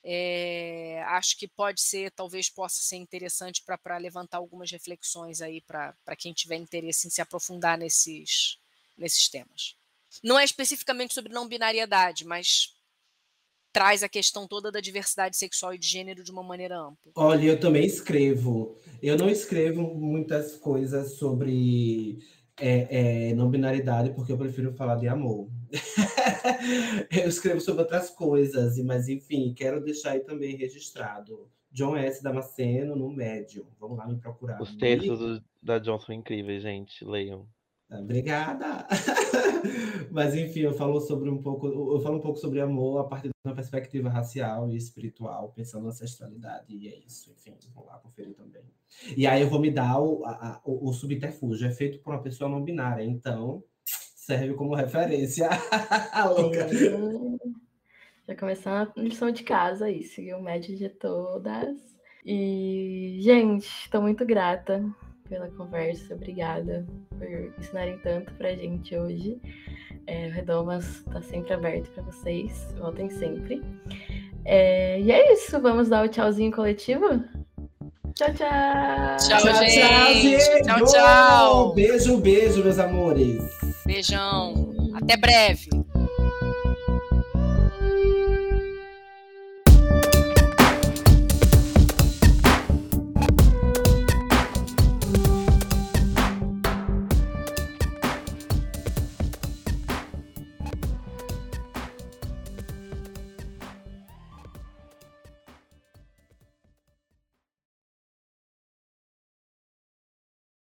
É, acho que pode ser, talvez possa ser interessante para levantar algumas reflexões aí para quem tiver interesse em se aprofundar nesses, nesses temas. Não é especificamente sobre não binariedade, mas traz a questão toda da diversidade sexual e de gênero de uma maneira ampla. Olha, eu também escrevo. Eu não escrevo muitas coisas sobre é, é, não binaridade, porque eu prefiro falar de amor. eu escrevo sobre outras coisas, mas enfim, quero deixar aí também registrado. John S. Damasceno no Médio. Vamos lá me procurar. Os textos da John são incríveis, gente. Leiam. Obrigada! Mas enfim, eu falo sobre um pouco, eu falo um pouco sobre amor a partir de uma perspectiva racial e espiritual, pensando na ancestralidade, e é isso, enfim, vamos lá conferir também. E aí eu vou me dar o, a, o, o subterfúgio, é feito por uma pessoa não binária, então serve como referência. Já começar a lição de casa aí, seguir o médio de todas. E, gente, estou muito grata pela conversa, obrigada por ensinarem tanto pra gente hoje. É, o Redomas está sempre aberto para vocês, voltem sempre. É, e é isso, vamos dar o tchauzinho coletivo? Tchau, tchau! Tchau, tchau, gente! Tchau, tchau! Beijo, beijo, meus amores! Beijão! Até breve!